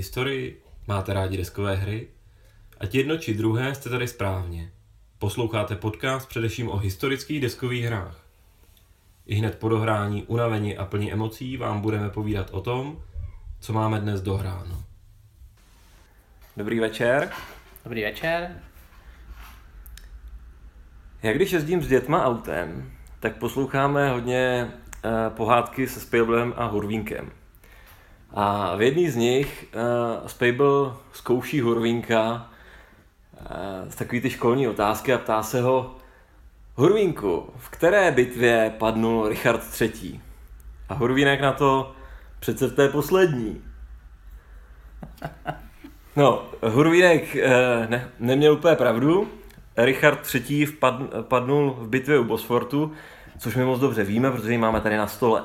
Máte rádi historii? Máte rádi deskové hry? Ať jedno či druhé jste tady správně. Posloucháte podcast především o historických deskových hrách. I hned po dohrání, unavení a plní emocí vám budeme povídat o tom, co máme dnes dohráno. Dobrý večer. Dobrý večer. Jak když jezdím s dětma autem, tak posloucháme hodně uh, pohádky se Spieblem a Hurvínkem. A v jedný z nich uh, Spable zkouší Hurvínka uh, z takový ty školní otázky a ptá se ho Hurvínku, v které bitvě padnul Richard III? A Hurvínek na to přece v té poslední. No, Hurvínek uh, ne, neměl úplně pravdu. Richard III. Vpad, padnul v bitvě u Bosfortu, což my moc dobře víme, protože ji máme tady na stole.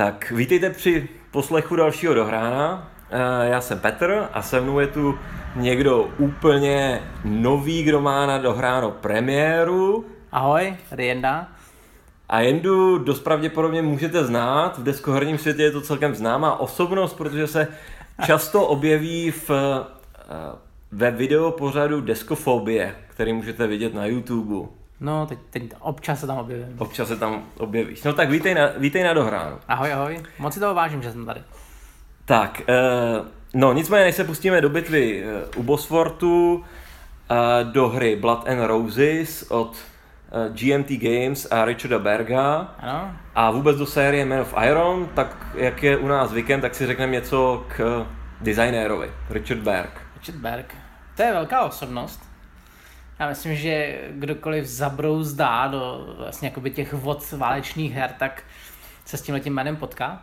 Tak vítejte při poslechu dalšího dohrána. Eh, já jsem Petr a se mnou je tu někdo úplně nový, kdo má na dohráno premiéru. Ahoj, Rienda. A Jendu dost pravděpodobně můžete znát, v deskoherním světě je to celkem známá osobnost, protože se často objeví v, eh, ve videopořadu Deskofobie, který můžete vidět na YouTube. No, teď, teď občas se tam objevím. Občas se tam objevíš. No tak vítej na, vítej na dohránu. Ahoj, ahoj. Moc si toho vážím, že jsem tady. Tak, uh, no nicméně, než se pustíme do bitvy uh, u Bosfortu, uh, do hry Blood and Roses od uh, GMT Games a Richarda Berga Ano. a vůbec do série Man of Iron, tak jak je u nás zvykem, tak si řekneme něco k designérovi, Richard Berg. Richard Berg. To je velká osobnost. Já myslím, že kdokoliv zabrouzdá do vlastně jakoby těch vod válečných her, tak se s tímhle tím jménem potká,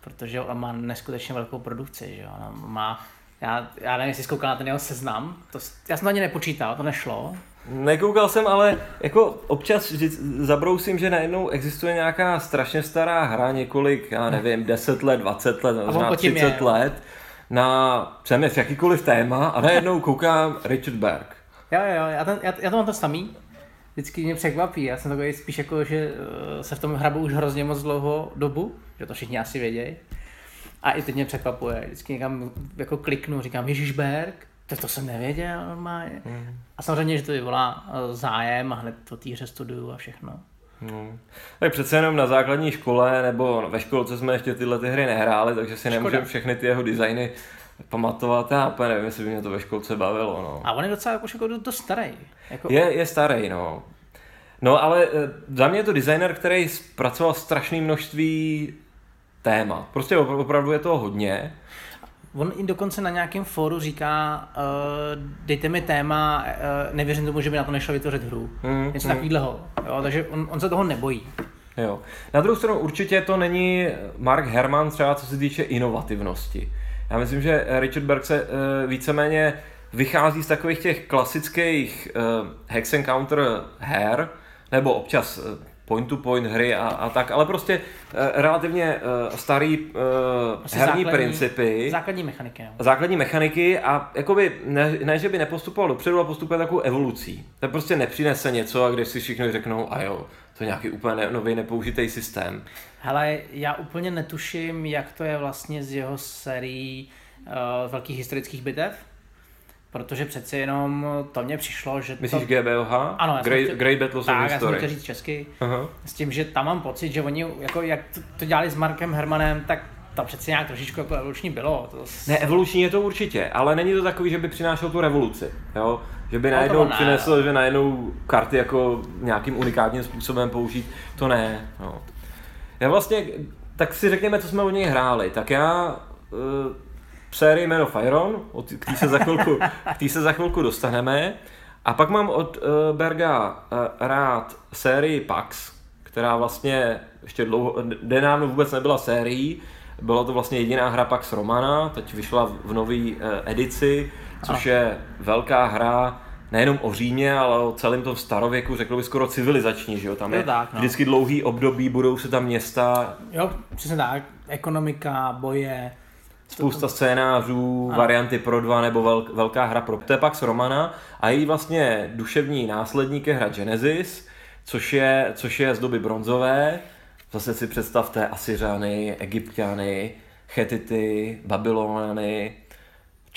protože on má neskutečně velkou produkci, že jo? On má, já, já nevím, jestli jsi koukal na ten jeho seznam, to, já jsem to ani nepočítal, to nešlo. Nekoukal jsem, ale jako občas zabrousím, že najednou existuje nějaká strašně stará hra, několik, já nevím, 10 let, 20 let, možná 30 je, let, na přeměř jakýkoliv téma a najednou koukám Richard Berg. Jo, jo, já, ten, já, já to mám to samý. Vždycky mě překvapí. Já jsem takový spíš jako, že eh, se v tom hrabu už hrozně moc dlouho dobu, že to všichni asi vědějí. A i teď mě překvapuje. Vždycky někam jako kliknu, říkám Ježíš Berg, to, to jsem nevěděl normálně. Mm. A samozřejmě, že to vyvolá eh, zájem a hned to týře studuju a všechno. Hmm. Tak přece jenom na základní škole nebo ve školce jsme ještě tyhle ty hry nehráli, takže si nemůžeme všechny ty jeho designy pamatovat, já úplně nevím, jestli by mě to ve školce bavilo. No. A on je docela už jako dost starý. Jako... Je, je starý, no. No ale e, za mě je to designer, který zpracoval strašné množství témat. Prostě opravdu je to hodně. On i dokonce na nějakém fóru říká, uh, dejte mi téma, uh, nevěřím tomu, že by na to nešlo vytvořit hru. Mm, Něco mm. takového. Takže on, on se toho nebojí. Jo. Na druhou stranu určitě to není Mark Herman třeba co se týče inovativnosti. Já myslím, že Richard Berg se uh, víceméně vychází z takových těch klasických uh, hex encounter her, nebo občas point-to-point hry a, a tak, ale prostě relativně uh, starý uh, herní základní, principy. Základní mechaniky. No. Základní mechaniky a jakoby ne, ne, že by nepostupoval dopředu, ale postupuje takovou evolucí. To prostě nepřinese něco a když si všichni řeknou, a jo, to je nějaký úplně nový nepoužitý systém. Hele, já úplně netuším, jak to je vlastně z jeho sérií uh, velkých historických bitev, protože přece jenom to mně přišlo, že Myslíš to... GBOH? Ano, Great, chtěl... Great Battles tak, já jsem chtěl říct česky, uh-huh. s tím, že tam mám pocit, že oni, jako jak to, to dělali s Markem Hermanem, tak to přece nějak trošičku jako evoluční bylo. To... Ne, evoluční je to určitě, ale není to takový, že by přinášel tu revoluci. Jo? Že by no, najednou no, přinesl, že najednou karty jako nějakým unikátním způsobem použít, to ne. No. Já vlastně, tak si řekněme, co jsme od něj hráli. Tak já uh, sérii Man of Iron, od, k té se, za chvilku, k se za chvilku dostaneme. A pak mám od uh, Berga uh, rád sérii Pax, která vlastně ještě dlouho, nedávno vůbec nebyla sérií, byla to vlastně jediná hra Pax Romana, teď vyšla v nové uh, edici, což je velká hra, nejenom o Římě, ale o celém tom starověku, řekl bych skoro civilizační, že jo? Tam je, je tak, no. vždycky dlouhý období, budou se tam města. Jo, přesně tak. Ekonomika, boje. Spousta scénářů, ano. varianty pro dva nebo velk, velká hra pro To je Pax Romana a její vlastně duševní následník je hra Genesis, což je, což je z doby bronzové. Zase si představte Asyřany, Egyptiany, Chetity, Babylonany,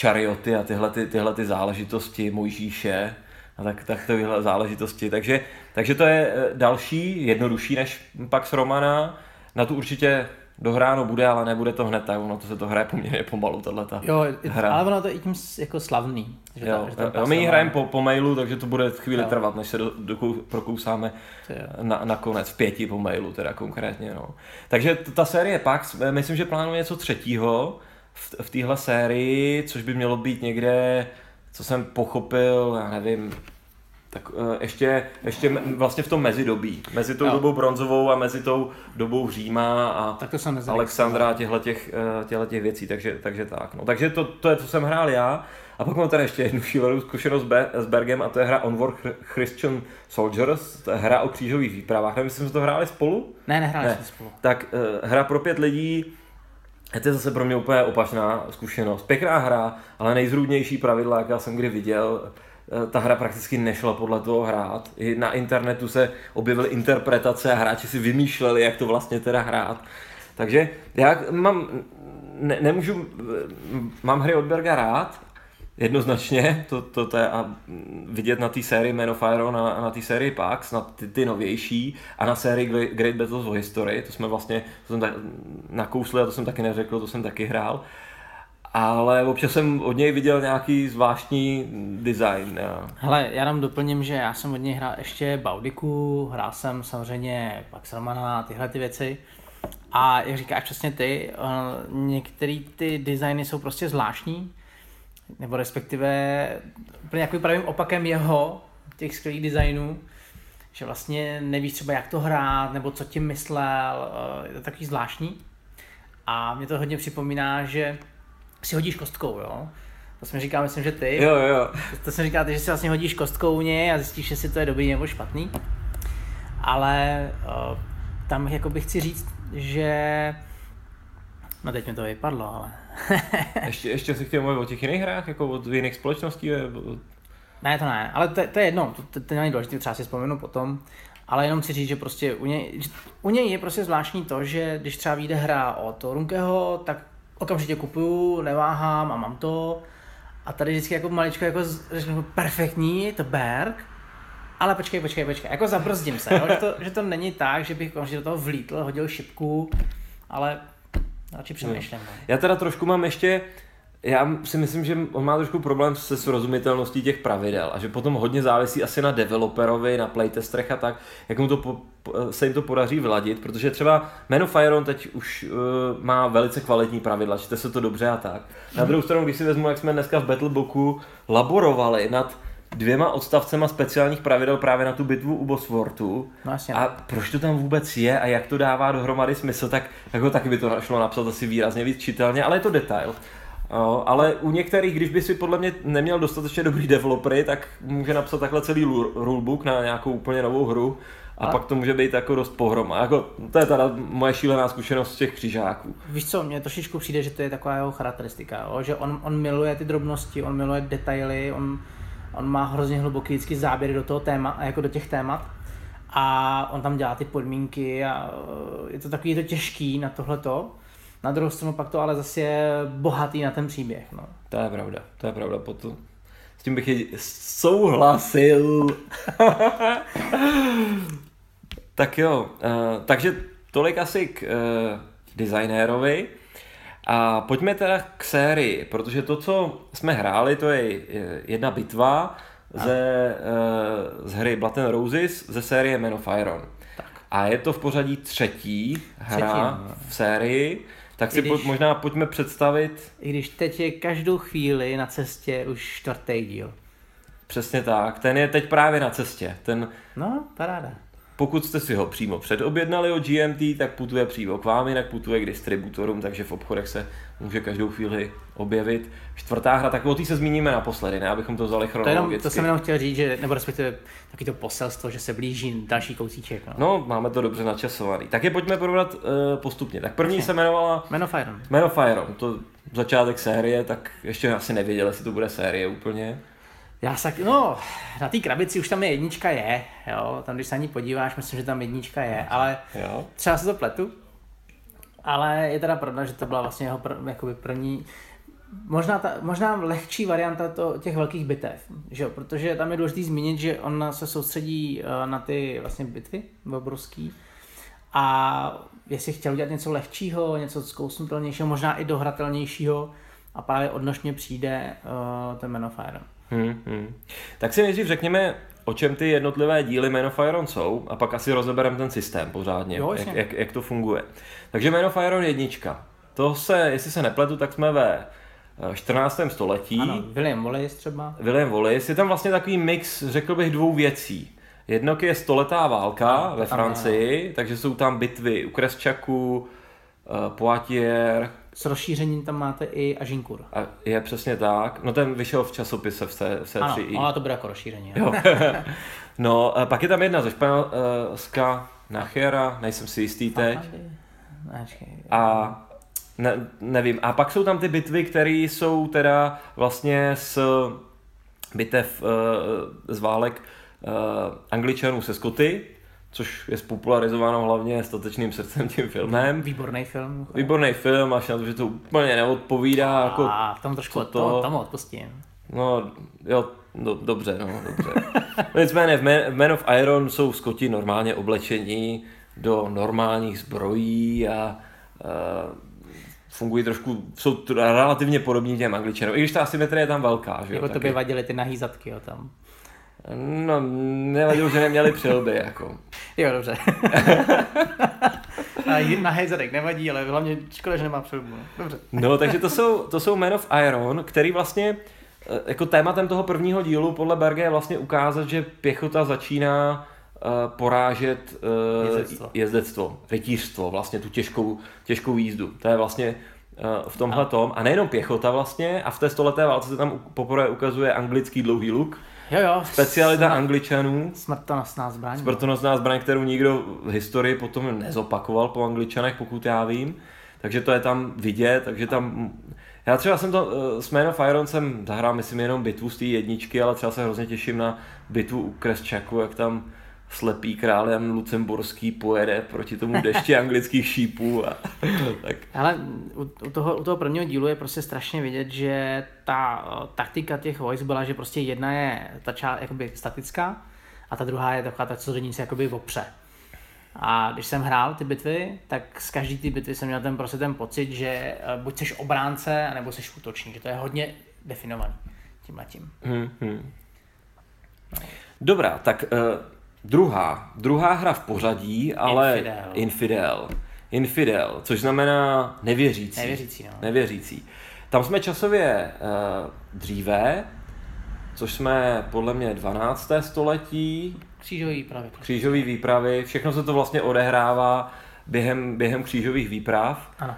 Charioty a tyhle, ty, tyhle ty záležitosti, Mojžíše a tak, tak tyhle záležitosti. Takže, takže to je eh, další, jednodušší než Pax Romana. Na tu určitě dohráno bude, ale nebude to hned tak, ono to se to hraje poměrně pomalu, tahle ta Jo, hra. ale ono to je i tím jako slavný. Že Jo, ta, že jo, my ji hrajeme po, po mailu, takže to bude chvíli Jo. trvat, než se do, do, prokousáme jo. na, nakonec v pěti po mailu teda konkrétně. No. Takže ta série Pax, eh, myslím, že plánuje něco třetího v, v téhle sérii, což by mělo být někde, co jsem pochopil, já nevím, tak eh, ještě, ještě vlastně v tom mezidobí. Mezi tou Jo. dobou bronzovou a mezi tou dobou Říma a Tak to jsem. Alexandra a těchto těch, těch věcí, takže, takže tak. No. Takže to, to je, co jsem hrál já. A pak mám tady ještě jednu šílenou zkušenost s Bergem a to je hra Onward Chr- Christian Soldiers, to je hra o křížových výpravách. Nevím, jestli jsme to hráli spolu? Ne, nehráli Ne. jsme spolu. Tak uh, hra pro pět lidí, to je zase pro mě úplně opačná zkušenost. Pěkná hra, ale nejzrůdnější pravidla, jaká jsem kdy viděl. Eh, Ta hra prakticky nešla podle toho hrát. I na internetu se objevily interpretace a hráči si vymýšleli, jak to vlastně teda hrát. Takže já mám, ne, nemůžu, mám hry od Berga rád, jednoznačně, to, to, to je a vidět na té sérii Man of Iron a na, té sérii Pax, na ty, ty novější a na sérii Great, Battles of History, to jsme vlastně, to jsem tak, nakousli a to jsem taky neřekl, to jsem taky hrál. Ale občas jsem od něj viděl nějaký zvláštní design. Hele, já nám doplním, že já jsem od něj hrál ještě Baudiku, hrál jsem samozřejmě Pax Romana a tyhle ty věci. A jak říkáš přesně ty, eh, některé ty designy jsou prostě zvláštní, nebo respektive úplně jako pravým opakem jeho, těch skvělých designů, že vlastně nevíš třeba jak to hrát, nebo co tím myslel, eh, je to takový zvláštní. A mě to hodně připomíná, že si hodíš kostkou, jo. To jsem říkal, myslím, že ty. Jo, jo. To, to jsem říkal, že si vlastně hodíš kostkou u něj a zjistíš, jestli to je dobrý nebo špatný. Ale uh, tam jako chci říct, že... No teď mi to vypadlo, ale... Ještě, ještě si chtěl mluvit o těch jiných hrách, jako od jiných společností? ne, to ne, ale to, to je jedno, to, to, to není důležité, třeba si vzpomenu potom. Ale jenom chci říct, že prostě u něj, u něj je prostě zvláštní to, že když třeba vyjde hra od Runkeho, tak okamžitě kupuju, neváhám a mám to. A tady vždycky jako maličko jako řeknu perfektní, je to Berg, ale počkej, počkej, počkej, jako zabrzdím se, jo? Že, to, že to není tak, že bych okamžitě do toho vlítl, hodil šipku, ale radši přemýšlím. no. Já teda trošku mám ještě, já si myslím, že on má trošku problém se srozumitelností těch pravidel a že potom hodně závisí asi na developerovi, na playtesterech a tak, jak mu to po, se jim to podaří vyladit, protože třeba Man of Iron teď už uh, má velice kvalitní pravidla, čte se to dobře a tak. Na druhou stranu, když si vezmu, jak jsme dneska v Battlebooku laborovali nad dvěma odstavcema speciálních pravidel právě na tu bitvu u Boswortu, No jasně. a proč to tam vůbec je a jak to dává dohromady smysl, tak jako taky by to šlo napsat asi výrazně víc čitelně, ale je to detail. Jo, ale u některých, když by si podle mě neměl dostatečně dobrý developery, tak může napsat takhle celý rulebook na nějakou úplně novou hru a Ale- pak to může být jako dost pohroma. Jako, to je teda moje šílená zkušenost z těch křižáků. Víš co, mně trošičku přijde, že to je taková jeho charakteristika, jo? že on, on miluje ty drobnosti, on miluje detaily, on, on má hrozně hluboký vždycky záběry do toho téma, jako do těch témat a on tam dělá ty podmínky a eh, je to takový to těžký na tohleto. Na druhou stranu pak to ale zase je bohatý na ten příběh. No. To je pravda, to je pravda. Potom s tím bych je souhlasil. tak jo, uh, takže tolik asi k uh, designérovi. A pojďme teda k sérii, protože to, co jsme hráli, to je eh, jedna bitva ze, uh, z hry Blood and Roses ze série Man of Iron. A je to v pořadí třetí hra Třetí, no. v sérii, tak si když- pojď, možná pojďme představit I když teď je každou chvíli na cestě už čtvrtý díl. Přesně tak, ten je teď právě na cestě. Ten, No, paráda. Pokud jste si ho přímo předobjednali od GMT, tak putuje přímo k vám, jinak putuje k distributorům, takže v obchodech se může každou chvíli objevit. Čtvrtá hra, tak o té se zmíníme naposledy, ne, abychom to vzali To, jenom, chronologicky. to jsem jenom chtěl říct, že, nebo respektive taky to poselstvo, že se blíží další kousíček. No. No, máme to dobře načasovaný. Tak je pojďme probrat uh, postupně. Tak první se jmenovala Man of Iron. Man of Iron, to začátek série, tak ještě asi nevěděl, jestli to bude série úplně. Já se, no, na té krabici už tam je jednička je, jo, tam když se na ní podíváš, myslím, že tam jednička je, ale Jo. třeba se to pletu. Ale je teda pravda, že to byla vlastně jeho pr- jakoby první, možná, ta, možná lehčí varianta to, těch velkých bitev, že jo? protože tam je důležité zmínit, že on se soustředí eh, na ty vlastně bitvy obrovský a jestli chtěl udělat něco lehčího, něco zkousnutelnějšího, možná i dohratelnějšího a právě odnožně přijde uh, ten Man of Iron. Hmm, hmm. Tak si nejdřív řekněme, o čem ty jednotlivé díly Man of Iron jsou a pak asi rozebereme ten systém pořádně, Jo, jak, jak, jak to funguje. Takže Man of Iron jednička. To se, jestli se nepletu, tak jsme ve eh, 14. století. Ano, William Wallace třeba. William Wallace, je tam vlastně takový mix, řekl bych, dvou věcí. Jednok je stoletá válka Ano, ve Francii, takže jsou tam bitvy u Kresčaku, eh, Poitiers, S rozšířením tam máte i Agincourt. a je přesně tak. No ten vyšel v časopise v, C, v Ano, C3i. ale to bude jako rozšíření. Jo. no, pak je tam jedna ze Španělska, Nachera, nejsem si jistý teď. A ne, nevím. A pak jsou tam ty bitvy, které jsou teda vlastně z bitev uh, z válek uh, Angličanů se Skoty, což je spopularizováno hlavně statečným srdcem tím filmem. Výborný film. Výborný film, až na to, že to úplně neodpovídá. Jako, A v tom trošku to, to? tomu odpustím. no, jo, do, dobře, no, dobře. Nicméně v Man, v Man of Iron jsou Skoti normálně oblečení do normálních zbrojí a uh, fungují trošku, jsou t- relativně podobní těm Angličanům, i když ta asymetrie je tam velká, že jo. Jako to by vadily ty nahý zadky, jo, tam. No, nevadilo, že neměli přilby, jako. Jo, dobře. A jí- nahý zadek nevadí, ale hlavně škoda, že nemá přilbu. no. Dobře. No, takže to jsou, to jsou Man of Iron, který vlastně eh, jako tématem toho prvního dílu podle Berge je vlastně ukázat, že pěchota začíná uh, porážet uh, Jezdectvo. jezdectvo, rytířstvo, vlastně tu těžkou, těžkou jízdu. To je vlastně v tomhle tom. A nejenom pěchota vlastně, a v té stoleté válce se tam poprvé ukazuje anglický dlouhý luk, Jo, jo. specialita Smrt- Angličanů, Smrtonosná zbraň. smrtonosná zbraň, kterou nikdo v historii potom nezopakoval po Angličanech, pokud já vím. Takže to je tam vidět, takže tam... Já třeba jsem to eh, s Man of Iron jsem zahrál, myslím, jenom bitvu z té jedničky, ale třeba se hrozně těším na bitvu u Kresčaku, jak tam slepý král Jan Lucemburský pojede proti tomu dešti anglických šípů a tak. Ale u, u, toho, u toho prvního dílu je prostě strašně vidět, že ta uh, taktika těch vojsk byla, že prostě jedna je ta čá, jakoby statická a ta druhá je taková ta, co se jakoby opře. A když jsem hrál ty bitvy, tak z každý ty bitvy jsem měl ten prostě ten pocit, že eh, buď jsi obránce, nebo jsi útočník, že to je hodně definovaný tímhle tím. Hmm, hmm. Dobrá, tak uh, druhá. Druhá hra v pořadí, ale Infidel. Infidel. Infidel, což znamená nevěřící. Nevěřící, no. Nevěřící. Tam jsme časově uh, dříve, což jsme podle mě 12. století, Křížový výpravy. křížové výpravy, všechno se to vlastně odehrává během, během křížových výprav. Ano.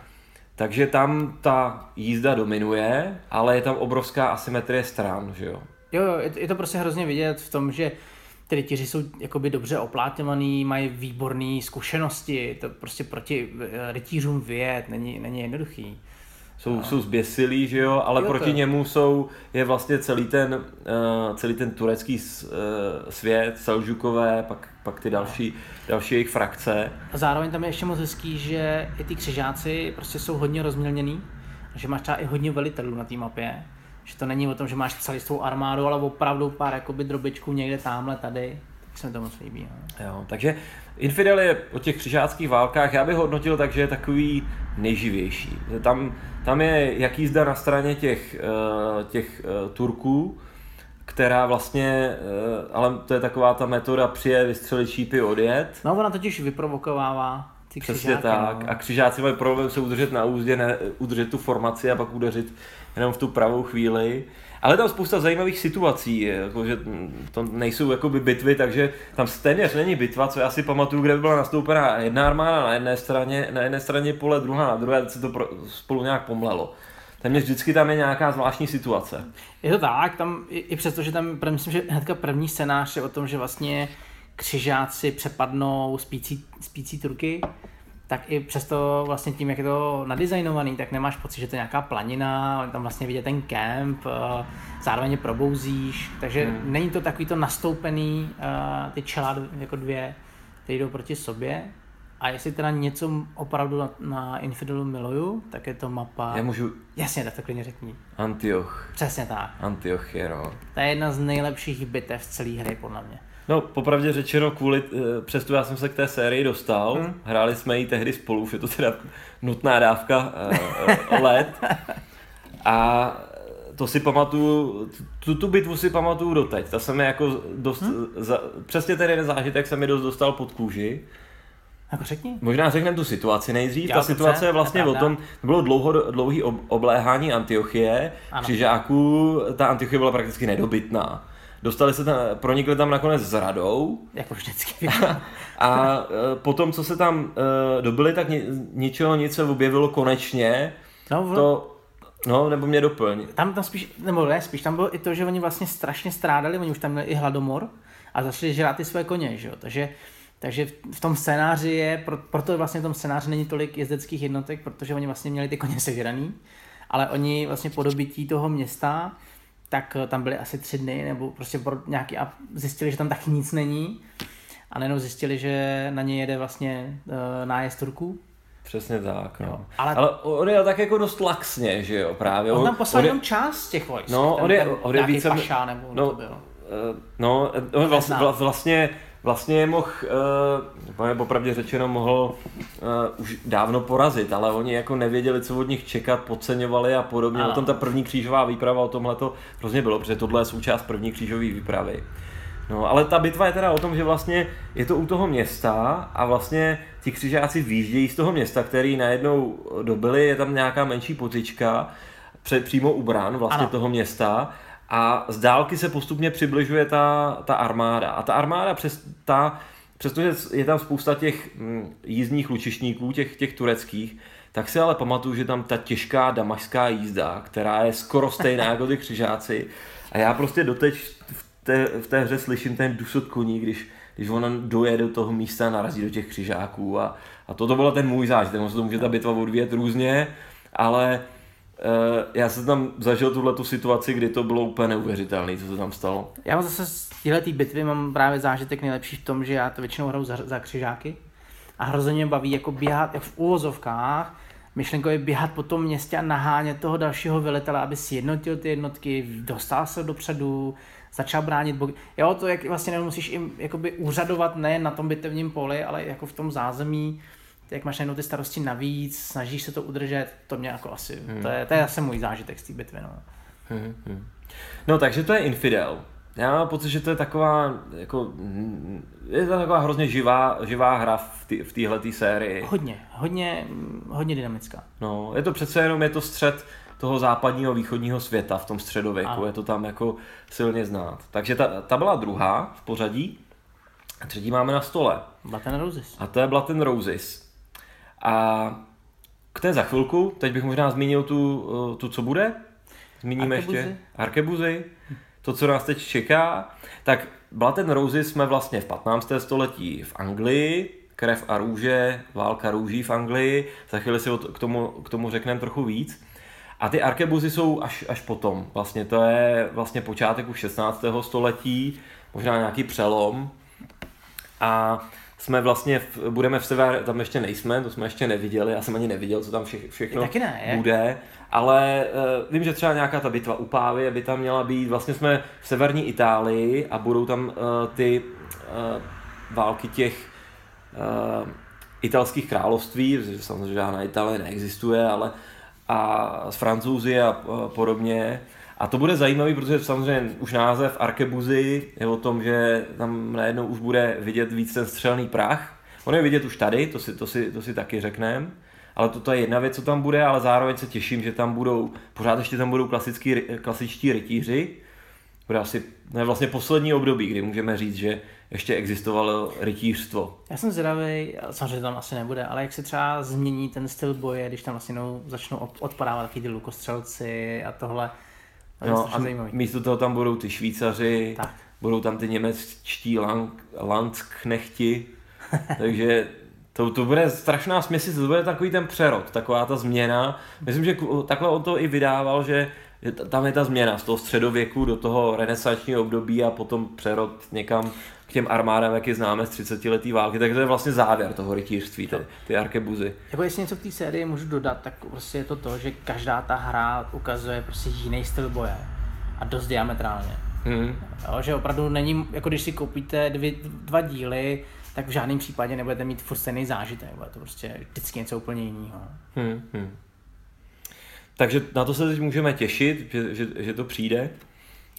Takže tam ta jízda dominuje, ale je tam obrovská asymetrie stran, že jo? Jo, jo, je to, je to prostě hrozně vidět v tom, že ty rytíři jsou jakoby dobře oplátňovaný, mají výborné zkušenosti, to prostě proti eh, rytířům vyjet není, není jednoduchý. Jsou, jsou zběsilí, že jo, ale Jo, to proti jo. němu jsou, je vlastně celý ten, uh, celý ten turecký s- uh, svět, Selžukové, pak, pak ty další, další jejich frakce. A zároveň tam je ještě moc hezký, že i ty křižáci prostě jsou hodně rozmělněný, že máš třeba i hodně velitelů na té mapě, že to není o tom, že máš celý svou armádu, ale opravdu pár jakoby drobičků někde tamhle tady, tak se mi to moc líbí. No. Jo, takže Infidel je o těch křižáckých válkách, já bych hodnotil tak, že je takový nejživější. Tam, tam je jak jízda na straně těch, eh, těch eh, Turků, která vlastně, eh, ale to je taková ta metoda přije, vystřelit šípy, odjet. no ona totiž vyprovokovává ty Přesně křižáky. tak. No. A křižáci mají problém se udržet na úzdě, ne, udržet tu formaci a pak udeřit jenom v tu pravou chvíli. Ale tam spousta zajímavých situací, jako, že to nejsou jakoby bitvy, takže tam téměř není bitva, co já si pamatuju, kde by byla nastoupená jedna armáda na jedné straně, na jedné straně pole, druhá na druhé, se to spolu nějak pomlelo. Téměř vždycky tam je nějaká zvláštní situace. Je to tak, tam i, i přesto, že tam, myslím, že hnedka první scénář je o tom, že vlastně křižáci přepadnou spící, spící Turky, tak i přesto vlastně tím, jak je to nadizajnovaný, tak nemáš pocit, že to je nějaká planina, tam vlastně vidět ten kemp, eh, zároveň je probouzíš, takže hmm. není to takový to nastoupený, eh, ty čela jako dvě, které jdou proti sobě, A jestli teda něco opravdu na, na Infidelu miluju, tak je to mapa... Já můžu... Jasně, tak to klidně řekni. Antioch. Přesně tak. Antioch je, no. To je jedna z nejlepších bitev celé hry, podle mě. No, popravdě řečeno, kvůli, eh, přesto já jsem se k té sérii dostal, hmm. hráli jsme ji tehdy spolu, už je to teda nutná dávka uh, let. A to si pamatuju, tu, tu bitvu si pamatuju doteď. Ta se mi jako dost, hmm? za, přesně ten jeden zážitek se mi dost dostal pod kůži. Jako řekni. Možná řekneme tu situaci nejdřív. Já Ta situace je vlastně o tom, bylo dlouho, dlouhý obléhání Antiochie, křižáků, ta Antiochie byla prakticky nedobytná. Dostali se tam, pronikli tam nakonec s radou. Jako vždycky. A, a potom, co se tam uh, dobili, tak ni, ničeho nic se objevilo konečně. No, to, No, nebo mě doplň. Tam, tam spíš, nebo ne, spíš tam bylo i to, že oni vlastně strašně strádali, oni už tam měli i hladomor a začali žrát ty své koně, že jo? Takže, takže v tom scénáři je, pro, proto vlastně v tom scénáři není tolik jezdeckých jednotek, protože oni vlastně měli ty koně sežraný, ale oni vlastně po dobytí toho města, tak tam byli asi tři dny, nebo prostě nějaký a zjistili, že tam taky nic není a najednou zjistili, že na ně jede vlastně uh, nájezd Turků Přesně tak, no. Jo, ale... ale on je tak jako dost laxně, že jo, právě. On tam poslal jenom část těch vojsk. No, on je, on je více... Paša, nebo no, to bylo. Uh, no, on vlastně, vlastně, vlastně je mohl, uh, popravdě řečeno, mohl uh, už dávno porazit, ale oni jako nevěděli, co od nich čekat, podceňovali a podobně. Ano. O tom ta první křížová výprava, o tomhle to hrozně bylo, protože tohle je součást první křížové výpravy. No, ale ta bitva je teda o tom, že vlastně je to u toho města a vlastně ti křižáci výjíždějí z toho města, který najednou dobili, je tam nějaká menší potička před, přímo u brán vlastně ano. toho města a z dálky se postupně přibližuje ta, ta armáda. A ta armáda přes ta, přestože je tam spousta těch mm, jízdních lučišníků, těch, těch tureckých, tak si ale pamatuju, že tam ta těžká damašská jízda, která je skoro stejná jako ty křižáci. A já prostě doteď v té, v té hře slyším ten dusot koní, když, když on doje do toho místa a narazí do těch křižáků a, a toto byl ten můj zážitek, on se to může ta bitva odvíjet různě, ale já jsem tam zažil tuhle tu situaci, kdy to bylo úplně neuvěřitelné, co se tam stalo. Já mám zase z této bitvy mám právě zážitek nejlepší v tom, že já to většinou hraju za, za křižáky a hrozně mě baví jako běhat jak v úvozovkách, myšlenkově běhat po tom městě a nahánět toho dalšího velitele, aby si jednotil ty jednotky, dostal se dopředu, začal bránit boky. Jo, to jak vlastně nemusíš jim jakoby úřadovat ne na tom bitevním poli, ale jako v tom zázemí, jak máš jenom ty starosti navíc, snažíš se to udržet, to mě jako asi, hmm. to, je, to je asi můj zážitek z té bitvy. No. Hmm, hmm. no takže to je Infidel. Já mám pocit, že to je taková, jako, je to taková hrozně živá, živá hra v téhle tý, sérii. Hodně, hodně, hodně dynamická. No, je to přece jenom, je to střed toho západního východního světa v tom středověku. Ano. Je to tam jako silně znát. Takže ta, ta byla druhá v pořadí. A třetí máme na stole. Blatten Roses. A to je Blatten Roses. A k té za chvilku, teď bych možná zmínil tu, eh, tu co bude. Zmíníme Arkebuzy. ještě Arkebuzy. To, co nás teď čeká. Tak Blatten Roses jsme vlastně v 15. století v Anglii, krev a růže, válka růží v Anglii. Za chvíli si k tomu, k tomu řekneme trochu víc. A ty arkebuzy jsou až, až potom. Vlastně to je vlastně počátek už 16. století, možná nějaký přelom. A jsme vlastně, v, budeme v sever, tam ještě nejsme, to jsme ještě neviděli, já jsem ani neviděl, co tam vše, všechno taky ne, je? bude, ale uh, vím, že třeba nějaká ta bitva u Pávy by tam měla být, vlastně jsme v severní Itálii a budou tam uh, ty uh, války těch uh, italských království, protože samozřejmě žádná Itálie neexistuje, ale a s Francouzi a podobně. A to bude zajímavý, protože samozřejmě už název Arkebuzy je o tom, že tam najednou už bude vidět víc ten střelný prach. On je vidět už tady, to si, to si, to si taky řekneme. Ale to, je jedna věc, co tam bude, ale zároveň se těším, že tam budou, pořád ještě tam budou klasický, klasičtí rytíři. Bude asi, ne, vlastně poslední období, kdy můžeme říct, že ještě existovalo rytířstvo. Já jsem zvědavý, samozřejmě tam asi nebude, ale jak se třeba změní ten styl boje, když tam vlastně no, začnou odpadávat taky ty lukostřelci a tohle. No a zajímavý. místo toho tam budou ty Švýcaři, tak. budou tam ty němečtí lang, landsknechti, takže to, to bude strašná směsice, to bude takový ten přerod, taková ta změna. Myslím, že takhle on to i vydával, že tam je ta změna z toho středověku do toho renesančního období a potom přerod někam k k těm armádám, jak je známe z 30 letý války, tak to je vlastně závěr toho rytířství, ty, ty arkebuzy. Jako jestli něco v té sérii můžu dodat, tak prostě je to to, že každá ta hra ukazuje prostě jiný styl boje a dost diametrálně. Hmm. Jo, že opravdu není, jako když si koupíte dvě, dva díly, tak v žádném případě nebudete mít furt stejný zážitek, bude to prostě vždycky něco úplně jiného. Hmm, hmm. Takže na to se teď můžeme těšit, že, že, že to přijde.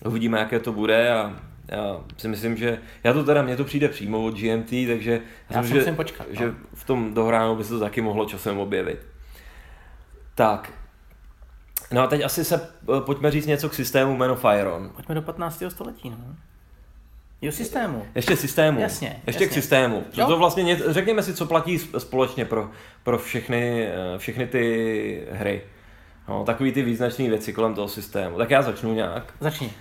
Uvidíme, jaké to bude a já si myslím, že já to teda, mně to přijde přímo od GMT, takže já, já myslím, že, počkat, no. že v tom dohránu by se to taky mohlo časem objevit. Tak, No a teď asi se eh, pojďme říct něco k systému Man of Iron. Pojďme do 15. století, no. Jo, systému. Ještě systému. Jasně. Ještě jasně. k systému. Jo? To vlastně, ně, řekněme si, co platí společně pro, pro všechny, eh, všechny ty hry. No, takový ty význačné věci kolem toho systému. Tak já začnu nějak. Začni. Uh,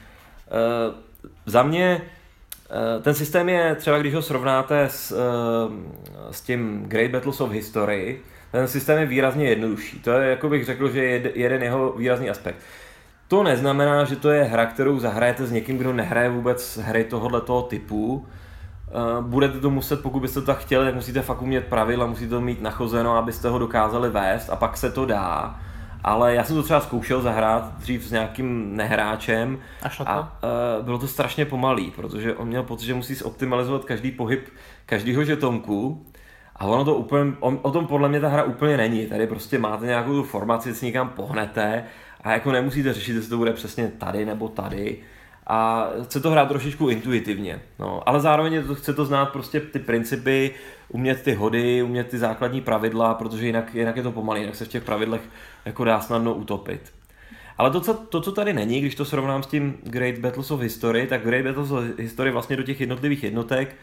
za mě uh, ten systém je třeba, když ho srovnáte s, uh, s tím Great Battles of History, ten systém je výrazně jednodušší. To je, jako bych řekl, že je jeden jeho výrazný aspekt. To neznamená, že to je hra, kterou zahrajete s někým, kdo nehraje vůbec hry tohoto typu. Uh, budete to muset, pokud byste to tak chtěli, tak musíte fakt umět pravidla, musíte to mít nachozeno, abyste ho dokázali vést a pak se to dá. Ale já jsem to třeba zkoušel zahrát dřív s nějakým nehráčem a, šlo to? a uh, bylo to strašně pomalý, protože on měl pocit, že musí zoptimalizovat každý pohyb každého žetonku a ono to úplně, on, o tom podle mě ta hra úplně není. Tady prostě máte nějakou tu formaci, si někam pohnete a jako nemusíte řešit, jestli to bude přesně tady nebo tady. A chce to hrát trošičku intuitivně. No, ale zároveň to, chce to znát prostě ty principy, umět ty hody, umět ty základní pravidla, protože jinak, jinak je to pomalé, jinak se v těch pravidlech jako dá snadno utopit. Ale to co, to, co tady není, když to srovnám s tím Great Battles of History, tak Great Battles of History vlastně do těch jednotlivých jednotek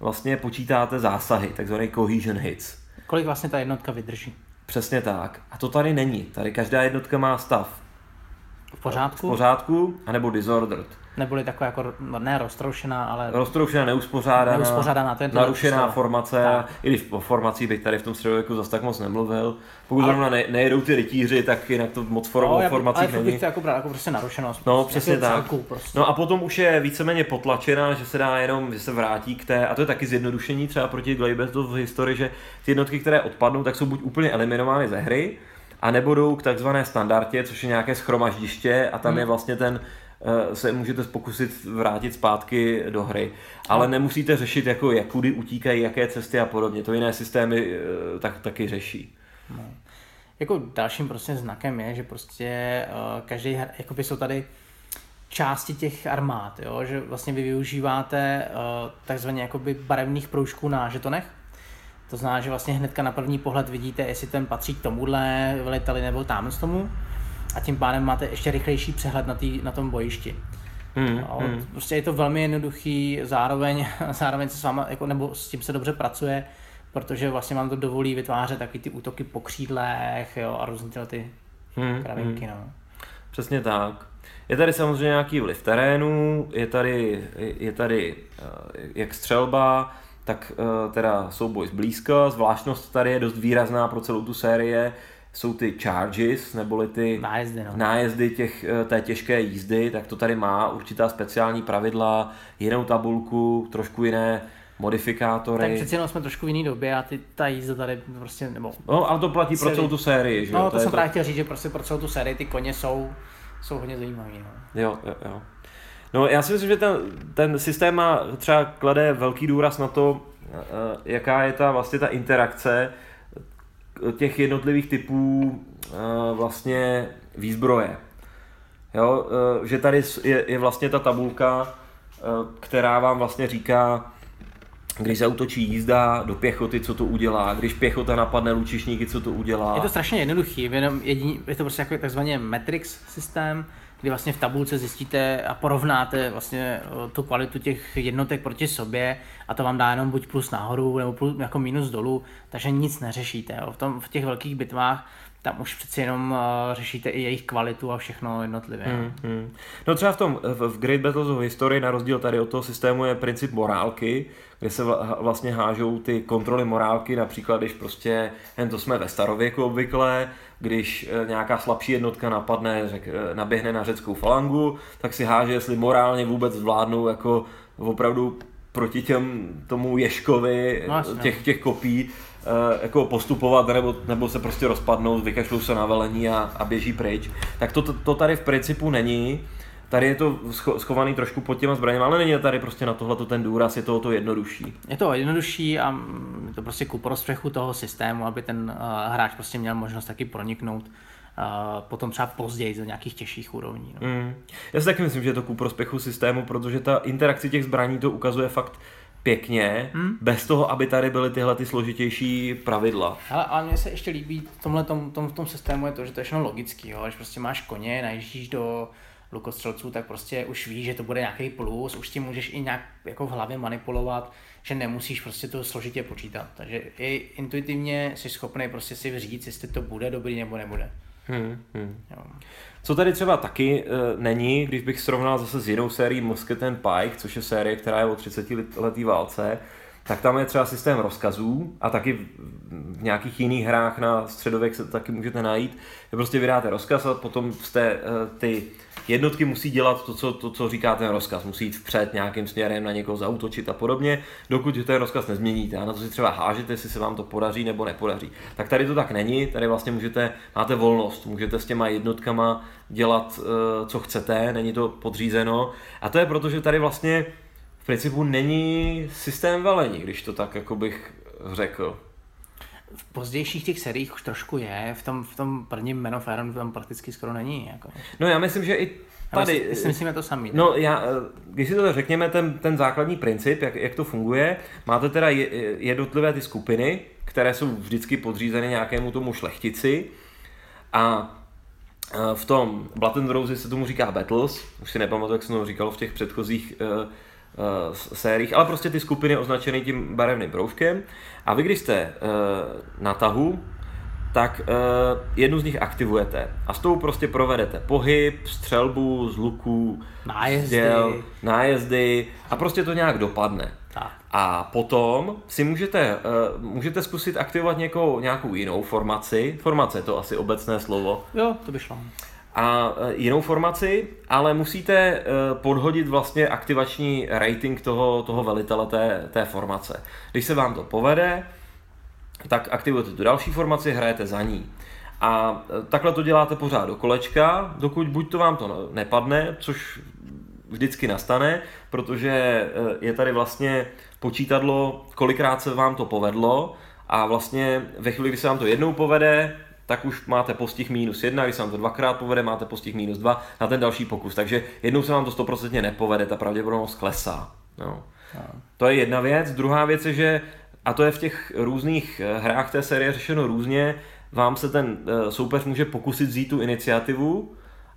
vlastně počítáte zásahy, takzvané cohesion hits. Kolik vlastně ta jednotka vydrží? Přesně tak. A to tady není. Tady každá jednotka má stav. V pořádku? V pořádku, anebo disordered. Neboli taková jako, no, ne roztroušená, ale... Roztroušená, neuspořádaná, neuspořádaná to je to narušená formace, tak. i když o formací bych tady v tom středověku zase tak moc nemluvil. Pokud ale... zrovna ne, nejedou ty rytíři, tak jinak to moc form, no, formacích ale není. to jako brát jako prostě narušenost. No, přesně tak. Celku, prostě. No a potom už je víceméně potlačená, že se dá jenom, že se vrátí k té, a to je taky zjednodušení třeba proti Glaibetu v historii, že ty jednotky, které odpadnou, tak jsou buď úplně eliminovány ze hry, a nebo jdou k takzvané standardě, což je nějaké schromaždiště a tam hmm. je vlastně ten se můžete pokusit vrátit zpátky do hry. Ale nemusíte řešit, jako jak kudy utíkají, jaké cesty a podobně. To jiné systémy eh, tak, taky řeší. No. Jako dalším prostě znakem je, že prostě uh, každý, jakoby jsou tady části těch armád, jo? že vlastně vy využíváte uh, takzvaně jakoby barevných proužků na žetonech. To znamená, že vlastně hnedka na první pohled vidíte, jestli ten patří k tomuhle veliteli nebo tam z tomu a tím pádem máte ještě rychlejší přehled na, tý, na tom bojišti. Hmm, no, hmm. Prostě je to velmi jednoduchý, zároveň, zároveň se s váma, jako, nebo s tím se dobře pracuje, protože vlastně vám to dovolí vytvářet taky ty útoky po křídlech jo, a různé tyhle ty hmm, kravinky. Hmm. No. Přesně tak. Je tady samozřejmě nějaký vliv terénu, je tady, je tady eh, jak střelba, tak eh, teda souboj zblízka, zvláštnost tady je dost výrazná pro celou tu série, jsou ty charges, neboli ty nájezdy, no. nájezdy těch, eh, té těžké jízdy, tak to tady má určitá speciální pravidla, jinou tabulku, trošku jiné modifikátory. Tak přeci jenom jsme trošku v jiné době a ty, ta jízda tady prostě, nebo... No, ale to platí pro celou tu sérii, že No, to, to jsem to... právě chtěl říct, že prostě pro celou tu sérii ty koně jsou, jsou hodně zajímavý, no. Jo, jo, jo. No, já si myslím, že ten, ten systém má třeba klade velký důraz na to, eh, jaká je ta vlastně ta interakce těch jednotlivých typů eh, vlastně výzbroje. Jo, eh, že tady je, je vlastně ta tabulka, eh, která vám vlastně říká, když zautočí jízda do pěchoty, co to udělá, když pěchota napadne lučišníky, co to udělá. Je to strašně jednoduchý, jenom jediný, je to prostě jako takzvaný Matrix systém, kdy vlastně v tabulce zjistíte a porovnáte vlastně tu kvalitu těch jednotek proti sobě a to vám dá jenom buď plus nahoru nebo plus, jako minus dolů, takže nic neřešíte. Jo. V, tom, v těch velkých bitvách tam už přeci jenom uh, řešíte i jejich kvalitu a všechno jednotlivě. Hmm, hmm. No třeba v tom, v Great Battles of History, na rozdíl tady od toho systému je princip morálky, kde se vlastně hážou ty kontroly morálky, například když prostě, jen to jsme ve starověku obvykle, když eh, nějaká slabší jednotka napadne, řek, eh, naběhne na řeckou falangu, tak si háže, jestli morálně vůbec zvládnou jako opravdu proti těm, tomu Ješkovi No, jasně. těch, těch kopí eh, jako postupovat nebo, nebo se prostě rozpadnout, vykašlou se na velení a, a běží pryč. Tak to, to, to tady v principu není. Tady je to scho- schovaný trošku pod těma zbraněmi, ale není tady prostě na tohle ten důraz, je to o to jednodušší. Je to jednodušší a je to prostě ku prospěchu toho systému, aby ten uh, hráč prostě měl možnost taky proniknout uh, potom třeba později do nějakých těžších úrovní. No. Mm. Já si taky myslím, že je to ku prospěchu systému, protože ta interakce těch zbraní to ukazuje fakt pěkně, Hmm. bez toho, aby tady byly tyhle ty složitější pravidla. Ale, ale mně se ještě líbí v tomhle tom, tom, v tom systému je to, že to je všechno logický, jo? když prostě máš koně, najíždíš do lukostřelců, tak prostě už víš, že to bude nějaký plus, už tím můžeš i nějak jako v hlavě manipulovat, že nemusíš prostě to složitě počítat. Takže i intuitivně jsi schopný prostě si říct, jestli to bude dobrý nebo nebude. Hmm. Hmm. Jo. Co tady třeba taky e, není, když bych srovnal zase s jinou sérií Musket and Pike, což je série, která je o 30 letý válce, tak tam je třeba systém rozkazů a taky v, nějakých jiných hrách na středověk se to taky můžete najít. Prostě vydáte rozkaz a potom jste, e, ty jednotky musí dělat to co, to, co říká ten rozkaz. Musí jít vpřed nějakým směrem na někoho zautočit a podobně, dokud ten rozkaz nezměníte. A na to si třeba hážete, jestli se vám to podaří nebo nepodaří. Tak tady to tak není, tady vlastně můžete, máte volnost, můžete s těma jednotkama dělat, eh, co chcete, není to podřízeno. A to je proto, že tady vlastně v principu není systém velení, když to tak jako bych řekl. V pozdějších těch seriích už trošku je, v tom, v tom prvním Men of Iron tam prakticky skoro není. Jako. No já myslím, že i tady... Si myslím, je to samý. No já, eh, když si to řekněme, ten, ten základní princip, jak, jak to funguje, máte teda je- jednotlivé ty skupiny, které jsou vždycky podřízeny nějakému tomu šlechtici a eh, v tom Blood and Roses se tomu říká Battles, už si nepamatuju, jak jsem to říkal v těch předchozích uh, sériích, ale prostě ty skupiny označené tím barevným proužkem. A vy, když jste uh, na tahu, tak uh, jednu z nich aktivujete a s tou prostě provedete pohyb, střelbu z luku, Nájezdy. děl, nájezdy a prostě to nějak dopadne. Tak. A potom si můžete, uh, můžete zkusit aktivovat někou, nějakou jinou formaci. Formace je to asi obecné slovo. Jo, to by šlo. A eh, jinou formaci, ale musíte eh, podhodit vlastně aktivační rating toho, toho velitele té, té formace. Když se vám to povede, tak aktivujete tu další formaci, hrajete za ní. A eh, takhle to děláte pořád do kolečka, dokud buď to vám to nepadne, což vždycky nastane, protože je tady vlastně počítadlo, kolikrát se vám to povedlo a vlastně ve chvíli, kdy se vám to jednou povede, tak už máte postih minus jedna, když se vám to dvakrát povede, máte postih minus dva na ten další pokus. Takže jednou se vám to stoprocentně nepovede, ta pravděpodobnost klesá. No. To je jedna věc. Druhá věc je, že, a to je v těch různých eh, hrách té série řešeno různě, vám se ten eh, soupeř může pokusit vzít tu iniciativu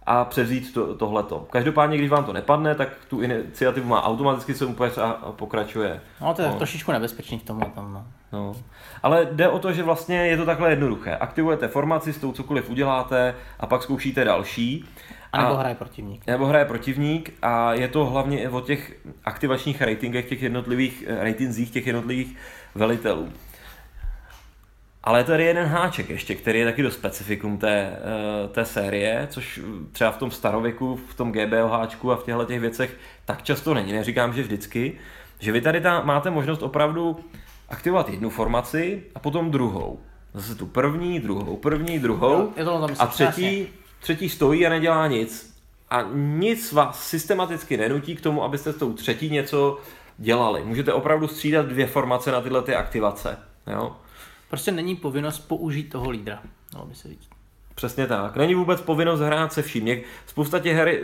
a převzít to, tohleto. Každopádně, když vám to nepadne, tak tu iniciativu má automaticky soupeř a, a pokračuje. No, to je No. trošičku nebezpečný v tomhle tom. No. No. Ale jde o to, že vlastně je to takhle jednoduché. Aktivujete formaci, s tou cokoliv uděláte a pak zkoušíte další. A nebo hraje protivník. Nebo hraje protivník a je to hlavně o těch aktivačních ratingech, těch jednotlivých ratingzích těch jednotlivých velitelů. Ale je tady jeden háček ještě, který je taky do specifikum té, eh, té série, což třeba v tom starověku, v tom GBOHčku a v těchto těch věcech tak často není. Neříkám, že vždycky. Že vy tady ta, máte možnost opravdu aktivovat jednu formaci a potom druhou. Zase tu první, druhou, první, druhou. Jo, a třetí, třetí stojí a nedělá nic. A nic vás systematicky nenutí k tomu, abyste s tou třetí něco dělali. Můžete opravdu střídat dvě formace na tyhle ty aktivace. Jo? Prostě není povinnost použít toho lídra. Dalo by se říct. Přesně tak. Není vůbec povinnost hrát se vším. Spousta těch her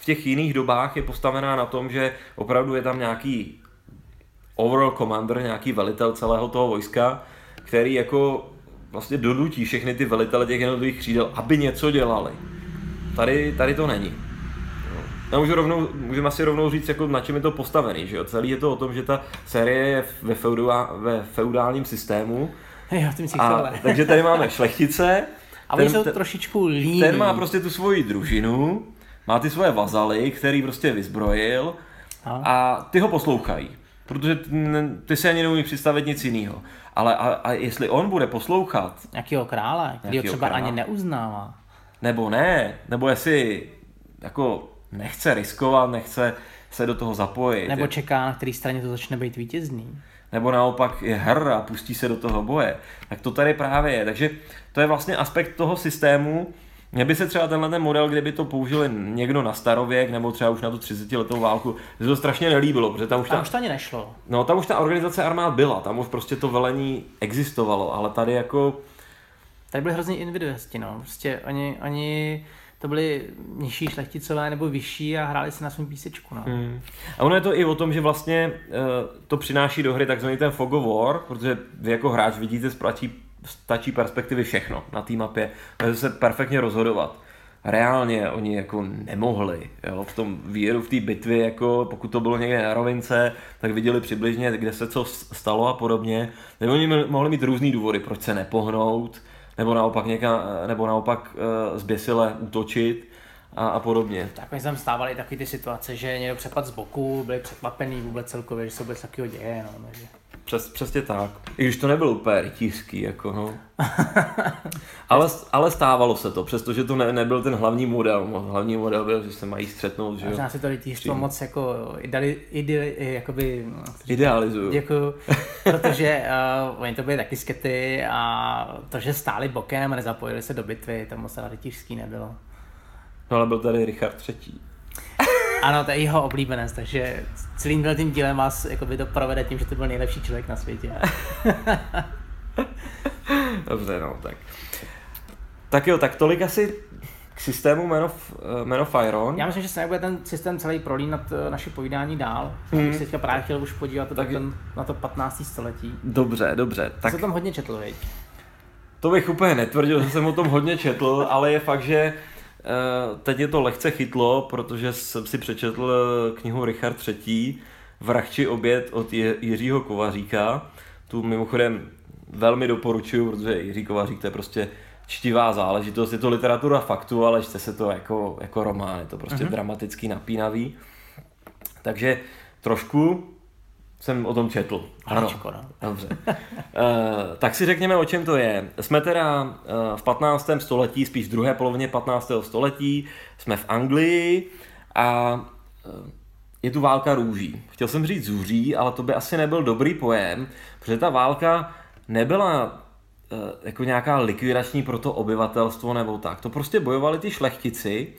v těch jiných dobách je postavená na tom, že opravdu je tam nějaký overall commander, nějaký velitel celého toho vojska, který jako vlastně donutí všechny ty velitele těch jednotlivých křídel, aby něco dělali. Tady, tady to není. Já můžu rovnou, můžeme asi rovnou říct, jako na čem je to postavený. Že jo? Celý je to o tom, že ta série je ve, feudua, ve feudálním systému, Jo, ty myslíš a, takže tady máme šlechtice, A oni ten- jsou ten- trošičku líní. ten má prostě tu svoji družinu, má ty svoje vazaly, který prostě vyzbrojil Aha. a ty ho poslouchají. Protože ty, si ani neumí představit nic jiného. Ale a, a jestli on bude poslouchat, Nějakýho krále, který ho třeba krále. ani neuznává. nebo ne, nebo jestli jako nechce riskovat, nechce se do toho zapojit. Nebo čeká, na které straně to začne být vítězný. Nebo naopak je hr a pustí se do toho boje. Tak to tady právě je. Takže to je vlastně aspekt toho systému, mně by se třeba tenhle ten model, kdyby to použili někdo na starověk nebo třeba už na tu 30 letou válku, se to strašně nelíbilo, protože tam už ta, tam už to ani nešlo. No, tam už ta organizace armád byla, tam už prostě to velení existovalo, ale tady jako... Tady byly hrozně individualisti, no. Prostě oni, oni to byli nižší šlechticové nebo vyšší a hráli si na svém písečku. No. Hmm. A ono je to i o tom, že vlastně uh, to přináší do hry takzvaný ten fog of war, protože vy jako hráč vidíte z stačí perspektivy všechno na té mapě, můžete se perfektně rozhodovat. Reálně oni jako nemohli, jo, v tom víru, v té bitvě, jako pokud to bylo někde na rovince, tak viděli přibližně, kde se co stalo a podobně. Nebo oni mohli mít různý důvody, proč se nepohnout, nebo naopak, někam, nebo naopak uh, zběsile útočit a, a podobně. Tak my tam stávali taky ty situace, že někdo přepad z boku, byli překvapený vůbec celkově, že se vůbec takového děje. No, takže... Přes, přesně tak. I když to nebylo úplně rytířský, jako no. ale, ale stávalo se to, přestože to ne, nebyl ten hlavní model. Hlavní model byl, že se mají střetnout, že Možná si to rytířstvo moc jako ideali, ide, jakoby, idealizuju. Jako, protože uh, oni to byli taky skety a to, že stáli bokem a nezapojili se do bitvy, to moc rytířský nebylo. No ale byl tady Richard III. Ano, to je jeho oblíbenec, takže celým tím dílem vás jako by to provede tím, že to byl nejlepší člověk na světě. Dobře, no, tak. Tak jo, tak tolik asi k systému Man of, uh, Man of Iron. Já myslím, že se nebude ten systém celý prolínat uh, naše povídání dál. Hmm. Bych se teďka právě chtěl už podívat tak... ten, na to 15. století. Dobře, dobře. Tak... Jsi tam hodně četl, veď? To bych úplně netvrdil, že jsem o tom hodně četl, ale je fakt, že Eh, teď je to lehce chytlo, protože jsem si přečetl eh, knihu Richard III. Vrahči oběd od Jiřího Kovaříka. Tu mimochodem velmi doporučuju, protože Jiří Kovařík to je prostě čtivá záležitost. Je to literatura faktu, ale čte se to jako, jako román, je to prostě uh-huh. dramatický, napínavý. Takže trošku jsem o tom četl. Ano, no. dobře. uh, tak si řekněme, o čem to je. Jsme teda uh, v 15. století, spíš v druhé polovině 15. století, jsme v Anglii a uh, je tu válka růží. Chtěl jsem říct zuří, ale to by asi nebyl dobrý pojem, protože ta válka nebyla uh, jako nějaká likvidační pro to obyvatelstvo nebo tak. To prostě bojovali ty šlechtici,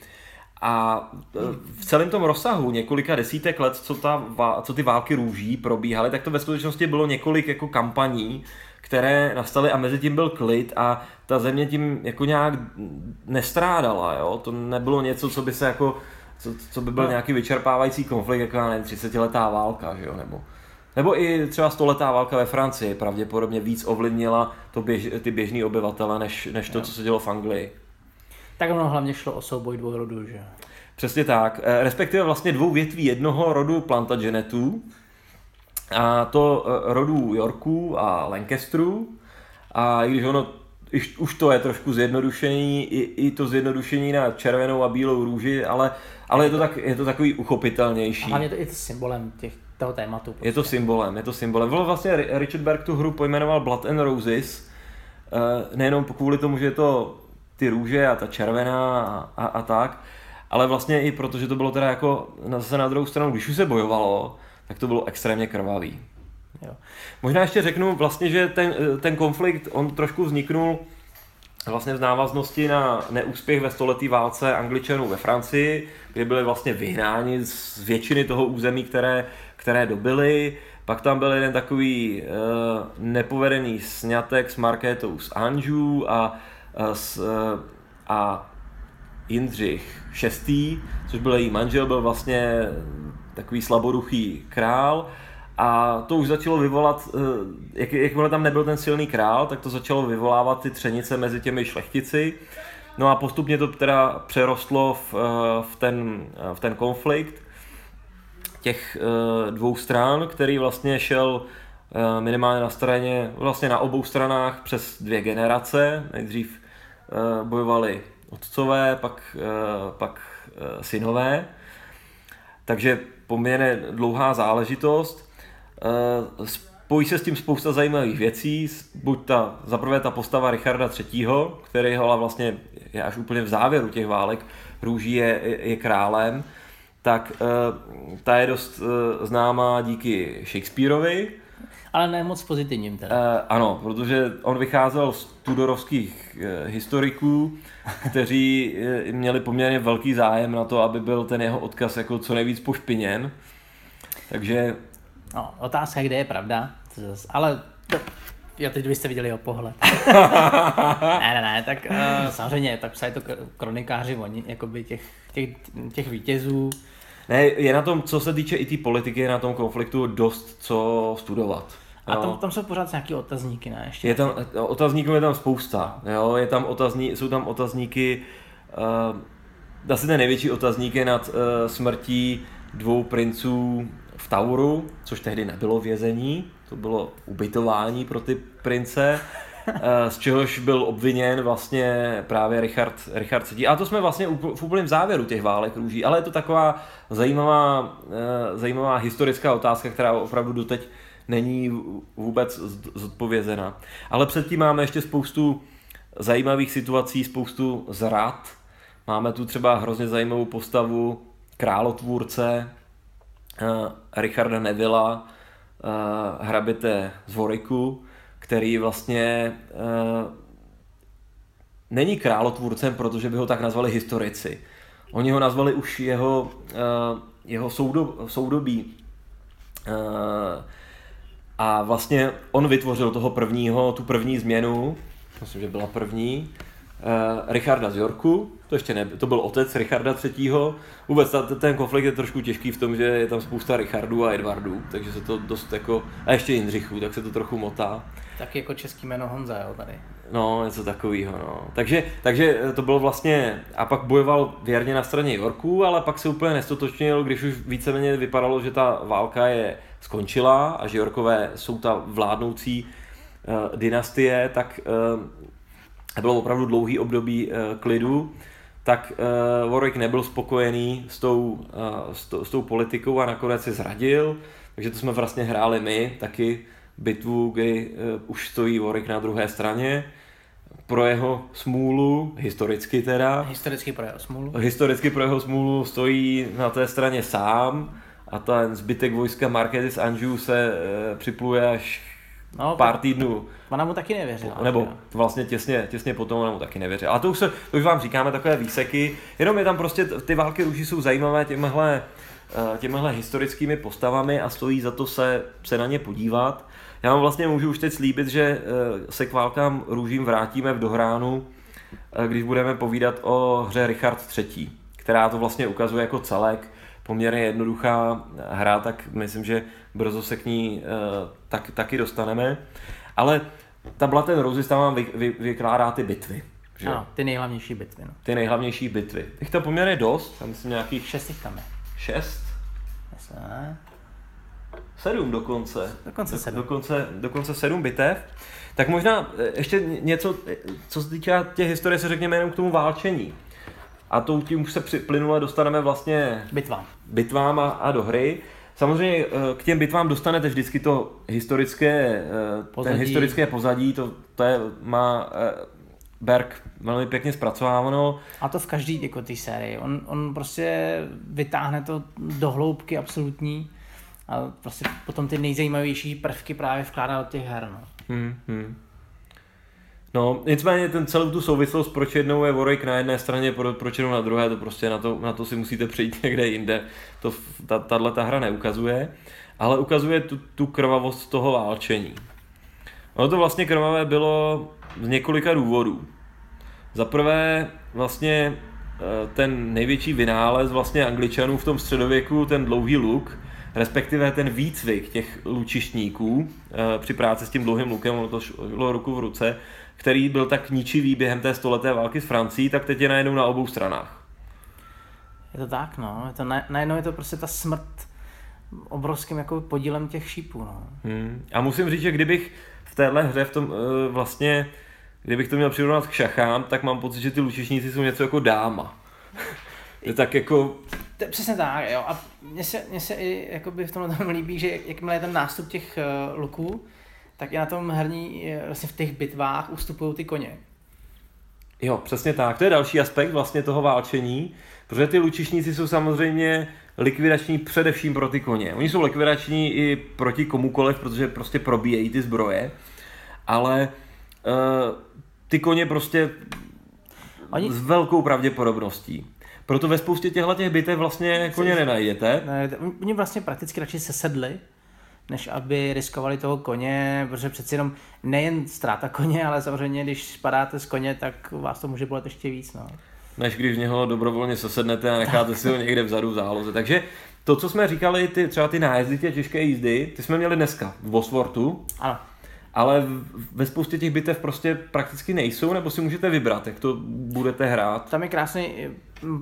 a e, v celém tom rozsahu několika desítek let, co, ta, co ty války růží probíhaly, tak to ve skutečnosti bylo několik jako kampaní, které nastaly a mezi tím byl klid a ta země tím jako nějak nestrádala, jo? To nebylo něco, co by se jako, co, co by byl no. nějaký vyčerpávající konflikt, jako ne, 30 letá válka, že jo? Nebo, nebo i třeba stoletá válka ve Francii pravděpodobně víc ovlivnila to běž, ty běžní obyvatele, než, než to, co se dělo v Anglii. Tak ono hlavně šlo o souboj dvou rodů, že? Přesně tak. Eh, respektive vlastně dvou větví jednoho rodu Plantagenetů. A to eh, rodů Yorků a Lancasterů. A i když ono už to je trošku zjednodušení, i, i to zjednodušení na červenou a bílou růži, ale, ale je, to tak, je to takový uchopitelnější. A hlavně to je to symbolem těch, toho tématu. Prostě. Je to prostě. symbolem, je to symbolem. Vlastně Richard Berg tu hru pojmenoval Blood and Roses, eh, nejenom kvůli tomu, že je to ty růže a ta červená a, a, a tak, ale vlastně i protože to bylo teda jako zase na druhou stranu, když už se bojovalo, tak to bylo extrémně krvavý. Jo. Možná ještě řeknu vlastně, že ten, ten konflikt, on trošku vzniknul vlastně v návaznosti na neúspěch ve stoletý válce Angličanů ve Francii, kdy byli vlastně vyhnáni z většiny toho území, které, které dobili. Pak tam byl jeden takový uh, nepovedený snětek s Markétou z Anjou a s, eh, a Jindřich VI, což byl její manžel, byl vlastně takový slaboduchý král a to už začalo vyvolat, eh, jak, jakmile tam nebyl ten silný král, tak to začalo vyvolávat ty třenice mezi těmi šlechtici. No a postupně to teda přerostlo v, eh, v, ten, v ten konflikt těch dvou stran, který vlastně šel minimálně na straně, vlastně na obou stranách přes dvě generace. Nejdřív Eh, bojovali otcové, pak, eh, pak eh, synové. Takže poměrně dlouhá záležitost. Spojí se s tím spousta zajímavých věcí. Buď ta, zaprvé ta postava Richarda III., který ho vlastně je až úplně v závěru těch válek, růží je, je králem, tak ta je dost známá díky Shakespeareovi. Ale ne moc pozitivním teda. Uh, ano, protože on vycházel z tudorovských uh, historiků, kteří uh, měli poměrně velký zájem na to, aby byl ten jeho odkaz jako co nejvíc pošpiněn. Takže... No, otázka, kde je pravda, ale to, Jo, teď byste viděli jeho pohled. ne, ne, ne, tak uh, samozřejmě, tak psali to kronikáři oni, jakoby těch, těch, těch vítězů. Ne, je na tom, co se týče i té politiky, je na tom konfliktu dost co studovat. A tam, tam jsou pořád nějaké otazníky, ne? Ještě je tam, otazníků je tam spousta. Jo? Je tam otazní, jsou tam otazníky, uh, asi ten největší otazník je nad uh, smrtí dvou princů v Tauru, což tehdy nebylo vězení, to bylo ubytování pro ty prince, eh, z čehož byl obviněn vlastně právě Richard, Richard III. A to jsme vlastně v úplném závěru těch válek růží, ale je to taková zajímavá, zajímavá historická otázka, která opravdu doteď není vůbec zodpovězena. Ale předtím máme ještě spoustu zajímavých situací, spoustu zrad. Máme tu třeba hrozně zajímavou postavu králotvůrce uh, Richarda Nevilla, uh, hraběte z Voriku, který vlastně uh, není králotvůrcem, protože by ho tak nazvali historici. Oni ho nazvali už jeho, uh, jeho soudob, soudobí. A vlastně on vytvořil toho prvního, tu první změnu, myslím, že byla první, uh, Richarda z Yorku, to ještě ne, to byl otec Richarda III. Vůbec ta, ten konflikt je trošku těžký v tom, že je tam spousta Richardů a Edvardů, takže se to dost jako, a ještě Jindřichů, tak se to trochu motá. Tak jako český jméno Honza, jo, tady. No, něco takového, no. Takže, takže to bylo vlastně, a pak bojoval věrně na straně Yorku, ale pak se úplně nestotočnil, když už víceméně vypadalo, že ta válka je skončila a že Yorkové jsou ta vládnoucí uh, dynastie, tak uh, bylo opravdu dlouhý období uh, klidu tak uh, Warwick nebyl spokojený s tou, uh, s, to, s tou politikou a nakonec se zradil, takže to jsme vlastně hráli my, taky bitvu, kdy uh, už stojí Warwick na druhé straně pro jeho smůlu, historicky teda. Historicky pro jeho smůlu. Historicky pro jeho smůlu stojí na té straně sám a ten zbytek vojska Marquette z Anjou se e, připluje až no, pár týdnů. Ona mu taky nevěřila. Nebo vlastně těsně, těsně potom ona mu taky nevěřila. A to už, se, to už vám říkáme takové výseky, jenom je tam prostě, ty války růží jsou zajímavé těmhle, eh, těmhle historickými postavami a stojí za to se, se na ně podívat. Já vám vlastně můžu už teď slíbit, že eh, se k válkám růžím vrátíme v dohránu, eh, když budeme povídat o hře Richard III., která to vlastně ukazuje jako celek, poměrně jednoduchá hra, tak myslím, že brzo se k ní tak, taky dostaneme. Ale ta Blood Roses tam vám vy, vy, vykládá ty bitvy. Že? Ano, ty nejhlavnější bitvy. No. Ty nejhlavnější bitvy. Těch tam poměrně dost, tam myslím nějakých... Šest jich tam je. Šest? Myslím, ne? Sedm dokonce. Dokonce sedm. Dokonce, dokonce sedm bitev. Tak možná eh, ještě něco, eh, co se týká těch historie, se řekněme jenom k tomu válčení. A to tím už se plynule dostaneme vlastně bitvám, bitvám a, a do hry. Samozřejmě eh, k těm bitvám dostanete vždycky to historické, pozadí. ten historické pozadí, to, to je, má Berg velmi pěkně zpracováno. A to v každý jako té sérii. On, on prostě vytáhne to do hloubky absolutní a prostě potom ty nejzajímavější prvky právě vkládá do těch her. No. Hmm, hmm. No, nicméně ten celou tu souvislost, proč jednou je Warwick na jedné straně, pro, proč jednou na druhé, to prostě na to, na to si musíte přijít někde jinde. To ta, tahle ta hra neukazuje, ale ukazuje tu, tu krvavost toho válčení. Ono to vlastně krvavé bylo z několika důvodů. Za prvé vlastně eh, ten největší vynález vlastně angličanů v tom středověku, ten dlouhý luk, respektive ten výcvik těch lučištníků eh, při práci s tím dlouhým lukem, ono to šlo ruku v ruce, který byl tak ničivý během té stoleté války s Francií, tak teď je najednou na obou stranách. Je to tak, no. Je to, najednou je to prostě ta smrt obrovským jako podílem těch šípů, no. Hmm. A musím říct, že kdybych v téhle hře v tom uh, vlastně, kdybych to měl přirovnat k šachám, tak mám pocit, že ty lučišníci jsou něco jako dáma. je tak jako... To je přesně tak, jo. A mně se, mně se i jakoby v tomhle tom líbí, že jakmile je ten nástup těch uh, luků, tak i na tom herní, vlastně v těch bitvách ustupují ty koně. Jo, přesně tak. To je další aspekt vlastně toho válčení, protože ty lučišníci jsou samozřejmě likvidační především pro ty koně. Oni jsou likvidační i proti komukoliv, protože prostě probíjejí ty zbroje, ale uh, ty koně prostě Oni... s velkou pravděpodobností. Proto ve spoustě těchto těch bitev vlastně koně nenajdete. Ne, oni vlastně prakticky radši sesedli, než aby riskovali toho koně, protože přeci jenom nejen ztráta koně, ale samozřejmě, když spadáte z koně, tak vás to může bolet ještě víc. No. Než když v něho dobrovolně sesednete a necháte si ho někde vzadu v záloze. Takže to, co jsme říkali, ty, třeba ty nájezdy, tě těžké jízdy, ty jsme měli dneska v Boswortu. Ano. Ale ve spoustě těch bitev prostě prakticky nejsou, nebo si můžete vybrat, jak to budete hrát. Tam je krásný,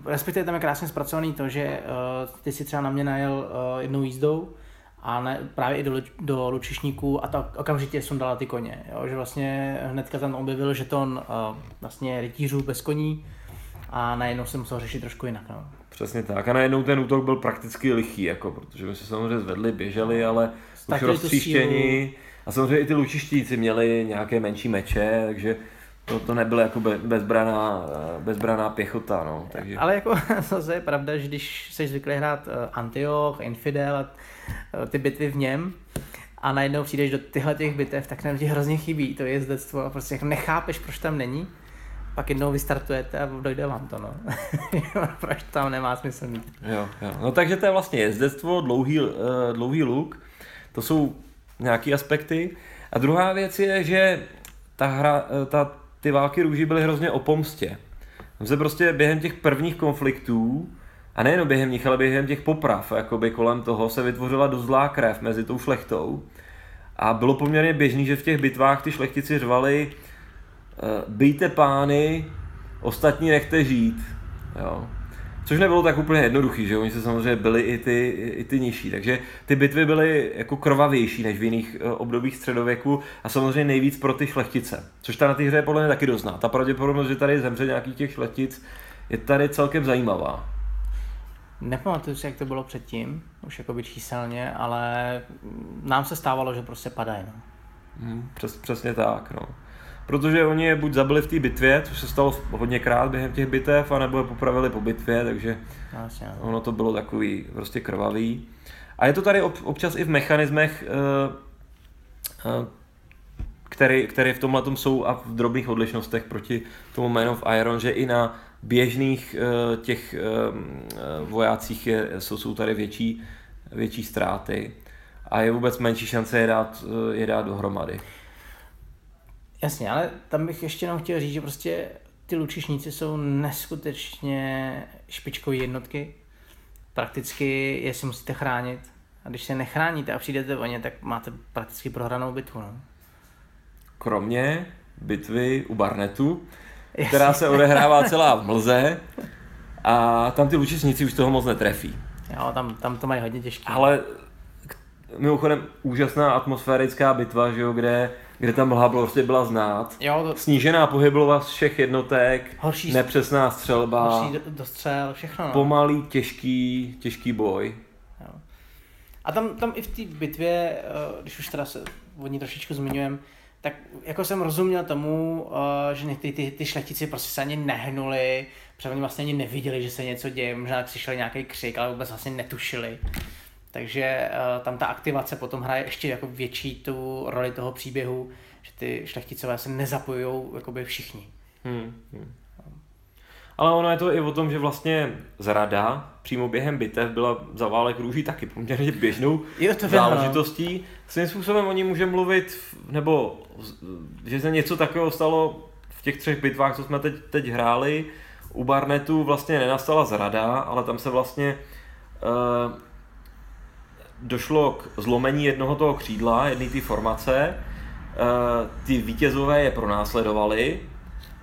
respektive tam je krásně zpracovaný to, že uh, ty si třeba na mě najel uh, jednou jízdou, a ne, právě i do, do lučišníků a to okamžitě sundala ty koně. Jo? Že vlastně hnedka tam objevil žeton uh, vlastně rytířů bez koní a najednou jsem musel řešit trošku jinak. No. Přesně tak. A najednou ten útok byl prakticky lichý, jako, protože my se samozřejmě zvedli, běželi, ale Statili už roztříštění. A samozřejmě i ty lučištíci měli nějaké menší meče, takže to, to nebyla jako bezbraná, bezbraná pěchota. No, takže... Ale jako zase je pravda, že když jsi zvyklý hrát eh, Antioch, Infidel a eh, ty bitvy v něm, a najednou přijdeš do těchto těch bitev, tak nám ti hrozně chybí to jezdectvo a prostě jako nechápeš, proč tam není. Pak jednou vystartujete a dojde vám to, no. proč tam nemá smysl mít. Jo, jo. No takže to je vlastně jezdectvo, dlouhý, uh, dlouhý luk, to jsou nějaké aspekty. A druhá věc je, že ta hra, ta ty války růží byly hrozně o pomstě. Tam se prostě během těch prvních konfliktů, a nejen během nich, ale během těch poprav, jakoby kolem toho se vytvořila dost zlá krev mezi tou šlechtou. A bylo poměrně běžný, že v těch bitvách ty šlechtici řvali uh, bijte pány, ostatní nechte žít. Jo. Což nebylo tak úplně jednoduchý, že oni se samozřejmě byli i ty, i ty nižší, takže ty bitvy byly jako krvavější než v jiných eh, obdobích středověku a samozřejmě nejvíc pro ty šlechtice, což ta na té hře je podle mě taky dozná. Ta pravděpodobnost, že tady zemře nějaký těch šlechtic, je tady celkem zajímavá. Nepamatuju si, jak to bylo předtím, už jako by číselně, ale nám se stávalo, že prostě padají. No. Hmm, přes, přesně tak, no protože oni je buď zabili v té bitvě, což se stalo hodněkrát během těch bitev, anebo je popravili po bitvě, takže Vlastně. ono to bylo takový prostě krvavý. A je to tady občas i v mechanismech, eh, eh, který, které v tomhle jsou a v drobných odlišnostech proti tomu Man of Iron, že i na běžných eh, těch vojácích je, jsou, jsou tady větší, větší ztráty a je vůbec menší šance je dát, je dát dohromady. Jasně, ale tam bych ještě jenom chtěl říct, že prostě ty lučišníci jsou neskutečně špičkové jednotky. Prakticky je si musíte chránit. A když se nechráníte a přijdete o ně, tak máte prakticky prohranou bitvu. No. Kromě bitvy u Barnetu, Jasně. která se odehrává celá v mlze a tam ty lučišníci už toho moc netrefí. Jo, tam, tam to mají hodně těžké. Ale mimochodem úžasná atmosférická bitva, že jo, kde kde ta mlha prostě byla znát. Jo, to... Snížená pohyblivost všech jednotek, horší, nepřesná střelba, horší dostřel, všechno. No. Pomalý, těžký, těžký boj. Jo. A tam, tam i v té bitvě, eh, když už teda se o ní trošičku zmiňujeme, tak jako jsem rozuměl tomu, eh, že ty, ty, ty šlechtici prostě se ani nehnuli, protože oni vlastně ani neviděli, že se něco děje, možná slyšeli nějaký křik, ale vůbec vlastně netušili. Takže uh, tam ta aktivace potom hraje ještě jako větší tu roli toho příběhu, že ty šlechticové se nezapojují jakoby všichni. Hmm, hmm. Ale ono je to i o tom, že vlastně zrada přímo během bitev byla za válek růží taky poměrně běžnou jo, to záležitostí. Svým způsobem o ní můžeme mluvit, nebo že se něco takového stalo v těch třech bitvách, co jsme teď, teď hráli. U Barnetu vlastně nenastala zrada, ale tam se vlastně uh, došlo k zlomení jednoho toho křídla, jedné té formace. E, ty vítězové je pronásledovali,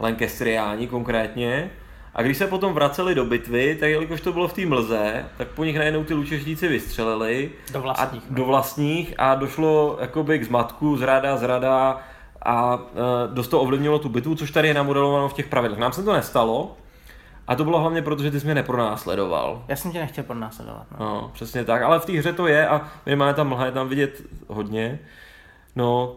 Lancastriáni konkrétně, a když se potom vraceli do bitvy, tak jelikož to bylo v té mlze, tak po nich najednou ty lučežníci vystřelili. Do vlastních. A, no. do vlastních a došlo jakoby k zmatku, zrada, zrada a e, dost to ovlivnilo tu bitvu, což tady je namodelováno v těch pravidlech. Nám se to nestalo, a to bylo hlavně proto, že ty jsi mě nepronásledoval. Já jsem tě nechtěl pronásledovat. No. no, přesně tak, ale v té hře to je a minimálně tam mlha je tam vidět hodně. No,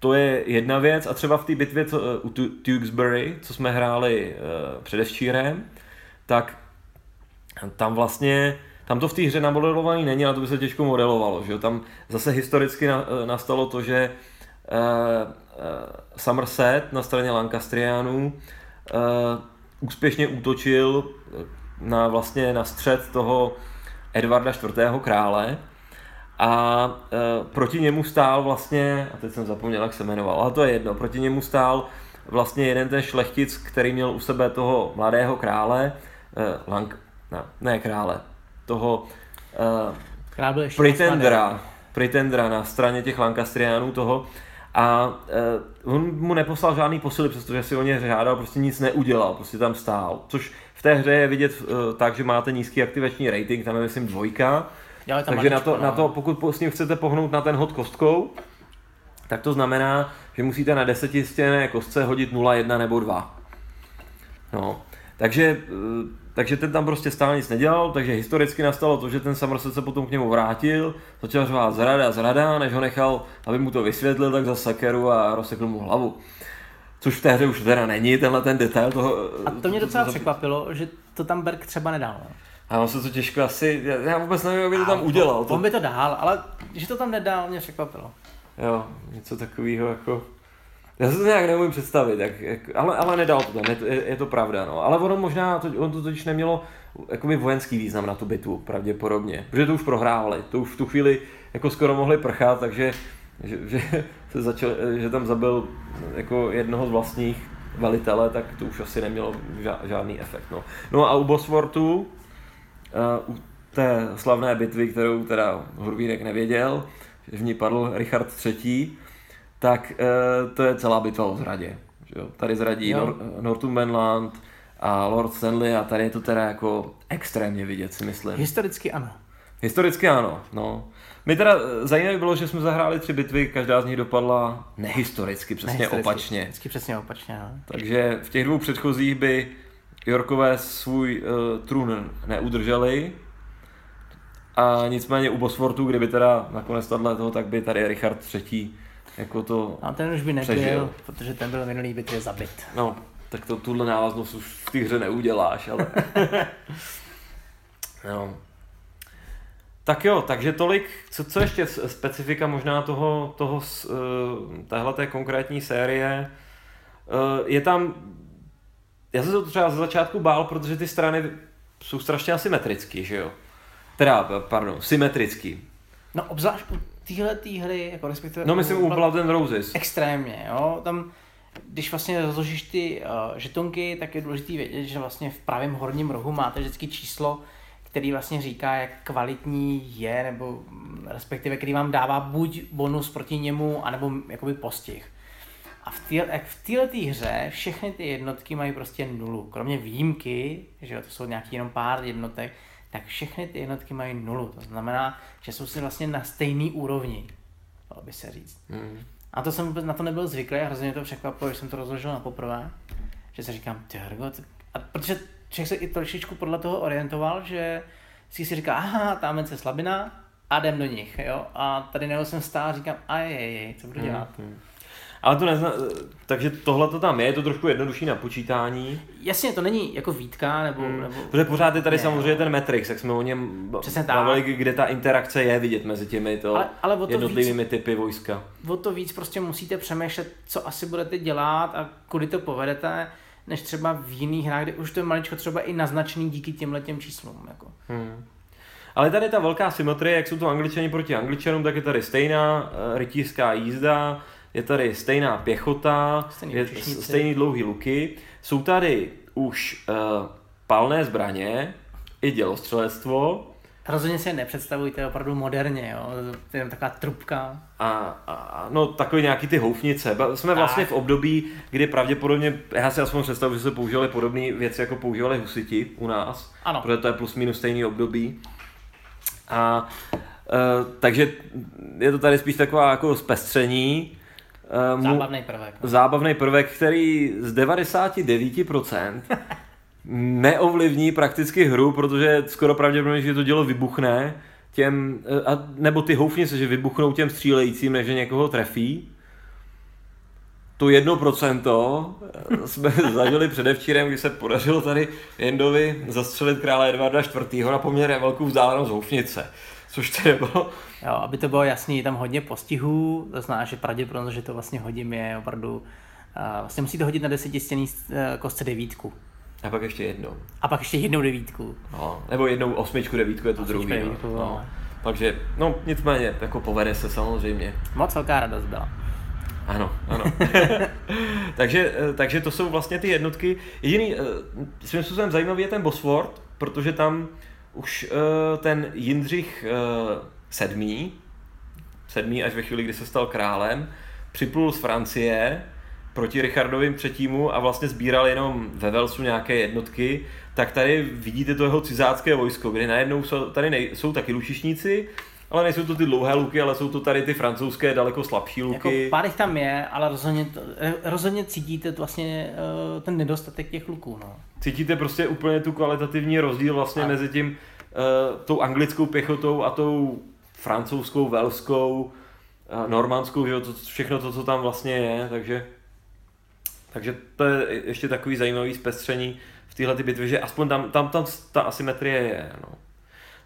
to je jedna věc a třeba v té bitvě co, u Tewksbury, co jsme hráli uh, předevčírem, tak tam vlastně tam to v té hře namodelovaný není, ale to by se těžko modelovalo. Že? Tam zase historicky na, nastalo to, že uh, uh, Somerset na straně Lancastrianů uh, úspěšně útočil na vlastně na střed toho Edvarda IV. krále a uh, proti němu stál vlastně, a teď jsem zapomněl, jak se jmenoval, ale to je jedno, proti němu stál vlastně jeden ten šlechtic, který měl u sebe toho mladého krále, uh, Lank, ne, ne krále, toho uh, pretendera, pretendera na straně těch Lancastriánů toho a uh, on mu neposlal žádný posily, přestože si o ně žádal, prostě nic neudělal, prostě tam stál, což v té hře je vidět uh, tak, že máte nízký aktivační rating, tam je myslím dvojka, takže na to, na to, pokud s ním chcete pohnout na ten hod kostkou, tak to znamená, že musíte na desetistěné kostce hodit 0, 1 nebo 2. No. Takže, eh, takže ten tam prostě stále nic nedělal, takže historicky nastalo to, že ten Somerset se potom k němu vrátil, začal řvát zrada, zrada, než ho nechal, aby mu to vysvětlil, tak za sakeru a rozsekl mu hlavu. Což v té hře už teda není, tenhle ten detail toho... A to mě docela to, to, překvapilo, že to tam Berg třeba nedal. A on se to těžko asi, já vůbec nevím, jak by to tam udělal. To... on by to dál, ale že to tam nedal, mě překvapilo. Jo, něco takového jako... Já se to nějak neumím představit, jak, jak, ale, ale nedal to tam, je to, je, je to pravda. No. Ale ono možná, to, on to totiž nemělo jakoby vojenský význam na tu bitvu, pravděpodobně. Protože to už prohráli, to už v tu chvíli jako skoro mohli prchat, takže že, že, se začal, že tam zabil jako jednoho z vlastních velitele, tak to už asi nemělo žádný efekt. No, no a u Boswortu, uh, u té slavné bitvy, kterou teda Hurvínek nevěděl, že v ní padl Richard III, tak uh, to je celá bitva o zradě. Že jo? Tady zradí Nor- Northumberland a Lord Stanley a tady je to teda jako extrémně vidět, si myslím. Historicky ano. Historicky ano, no. My teda eh, zajímavé bylo, že jsme zahráli tři bitvy, každá z nich dopadla nehistoricky, přesně nehistoricky, opačně. Vždycky přesně opačně, no. Takže v těch dvou předchozích by Yorkové svůj uh, trůn neudrželi, a nicméně u Bosfortu, kdyby teda nakonec tohle toho, tak by tady Richard III jako to A ten už by nebyl, přežil. protože ten byl minulý bitvě zabit. No, tak to tuhle návaznost už v té hře neuděláš, ale... no. Tak jo, takže tolik, co, co ještě specifika možná toho, toho uh, téhle té konkrétní série. Uh, je tam, já jsem se to třeba za začátku bál, protože ty strany jsou strašně asymetrický, že jo? Teda, pardon, symetrický. No obzvlášť u téhle hry, jako respektive... No myslím u Blood and Roses. Extrémně, jo, tam když vlastně rozložíš ty uh, žetonky, tak je důležité vědět, že vlastně v pravém horním rohu máte vždycky číslo, který vlastně říká, jak kvalitní je, nebo mm, respektive který vám dává buď bonus proti němu, anebo jakoby postih. A v této v hře všechny ty jednotky mají prostě nulu, kromě výjimky, že jo, to jsou nějaký jenom pár jednotek, tak všechny ty jednotky mají nulu. To znamená, že jsou si vlastně na stejný úrovni, dalo by se říct. Mm. A to jsem vůbec na to nebyl zvyklý a hrozně mě to překvapilo, že jsem to rozložil na poprvé, že si říkám, ty a protože člověk se i trošičku podle toho orientoval, že si si říká, aha, tam je slabina a jdem do nich, jo. A tady nebo jsem stál a říkám, a je, co budu hmm, dělat. Mm. Ale to nezna... Takže tohle to tam je, je to trošku jednodušší na počítání. Jasně, to není jako výtka, nebo... Hmm. nebo... Protože pořád je tady ne, samozřejmě ten Matrix, jak jsme o něm bavili, kde ta interakce je vidět mezi těmi to ale, ale to jednotlivými víc, typy vojska. O to víc prostě musíte přemýšlet, co asi budete dělat a kudy to povedete, než třeba v jiných hrách, kde už to je maličko třeba i naznačený díky těmhle těm číslům. Jako. Hmm. Ale tady ta velká symetrie, jak jsou to angličani proti angličanům, tak je tady stejná uh, rytířská jízda, je tady stejná pěchota, stejný, je stejný dlouhý luky, jsou tady už uh, palné zbraně, i dělostřelectvo. Rozhodně si je nepředstavujte opravdu moderně, jo? to je taková trubka. A, a, no takový nějaký ty houfnice. Jsme vlastně v období, kdy pravděpodobně, já si aspoň představuji, že se používaly podobné věci, jako používali husiti u nás. Ano. Protože to je plus minus stejný období. A Uh, takže je to tady spíš taková jako zpestření. Uh, zábavný prvek. No. Zábavný prvek, který z 99% neovlivní prakticky hru, protože skoro pravděpodobně, že to dělo vybuchne, těm, uh, a, nebo ty houfnice, že vybuchnou těm střílejícím, než někoho trefí. to jedno procento jsme zažili předevčírem, kdy se podařilo tady Jendovi zastřelit krále Edvarda IV. na poměrně velkou vzdálenost houfnice. Což to bylo... Jo, aby to bylo jasný, je tam hodně postihů, to znamená, že pravděpodobnost, že to vlastně hodím, je opravdu... Uh, vlastně musíte hodit na desetistěný uh, kostce devítku. A pak ještě jednou. A pak ještě jednou devítku. No, nebo jednou osmičku, devítku je to Osmičku, druhý. devítku, no. no. No. Takže, no nicméně, jako povede se samozřejmě. Moc velká radost byla. Ano, ano. takže, eh, takže to jsou vlastně ty jednotky. Jediný, eh, svým způsobem zajímavý je ten Bosford, protože tam už eh, ten Jindřich sedmý, sedmý až ve chvíli, kdy se stal králem, připlul z Francie proti Richardovým třetímu a vlastně sbíral jenom ve Velsu nějaké jednotky, tak tady vidíte to jeho cizácké vojsko, kde najednou jsou, tady nej, jsou taky lučišníci, ale nejsou to ty dlouhé luky, ale jsou to tady ty francouzské daleko slabší luky. Jako pár jich tam je, ale rozhodně, eh, rozhodně cítíte vlastně uh, ten nedostatek těch luků. No. Cítíte prostě úplně tu kvalitativní rozdíl vlastně A- mezi tím, uh, tou anglickou pěchotou a tou francouzskou, velskou, uh, normandskou, že jo, to, všechno to, co tam vlastně je, takže takže to je ještě takový zajímavý zpestření v téhle ty bitvy, že aspoň tam, tam, tam ta asymetrie je. No.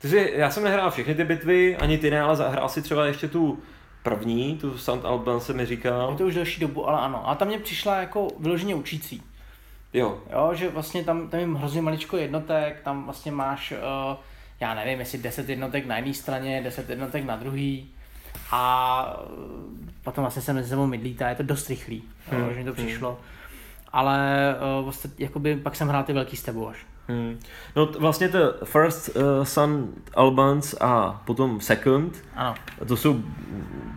Takže já jsem nehrál všechny ty bitvy, ani ty ne, ale zahrál si třeba ještě tu první, tu St. Alban se mi říkal. Je to už delší dobu, ale ano. A tam mě přišla jako vyloženě učící. Jo, Jo, že vlastně tam, tam je hrozně maličko jednotek, tam vlastně máš, uh, já nevím, jestli 10 jednotek na jedné straně, 10 jednotek na druhý a uh, potom vlastně se mezi sebou mydlítá, je to dost rychlý, hmm. jo, že mi to přišlo. Ale uh, vlastně, jakoby, pak jsem hrál ty velký stebu až. Hmm. No t- vlastně to First uh, Sun Albans a potom Second, Ano, to jsou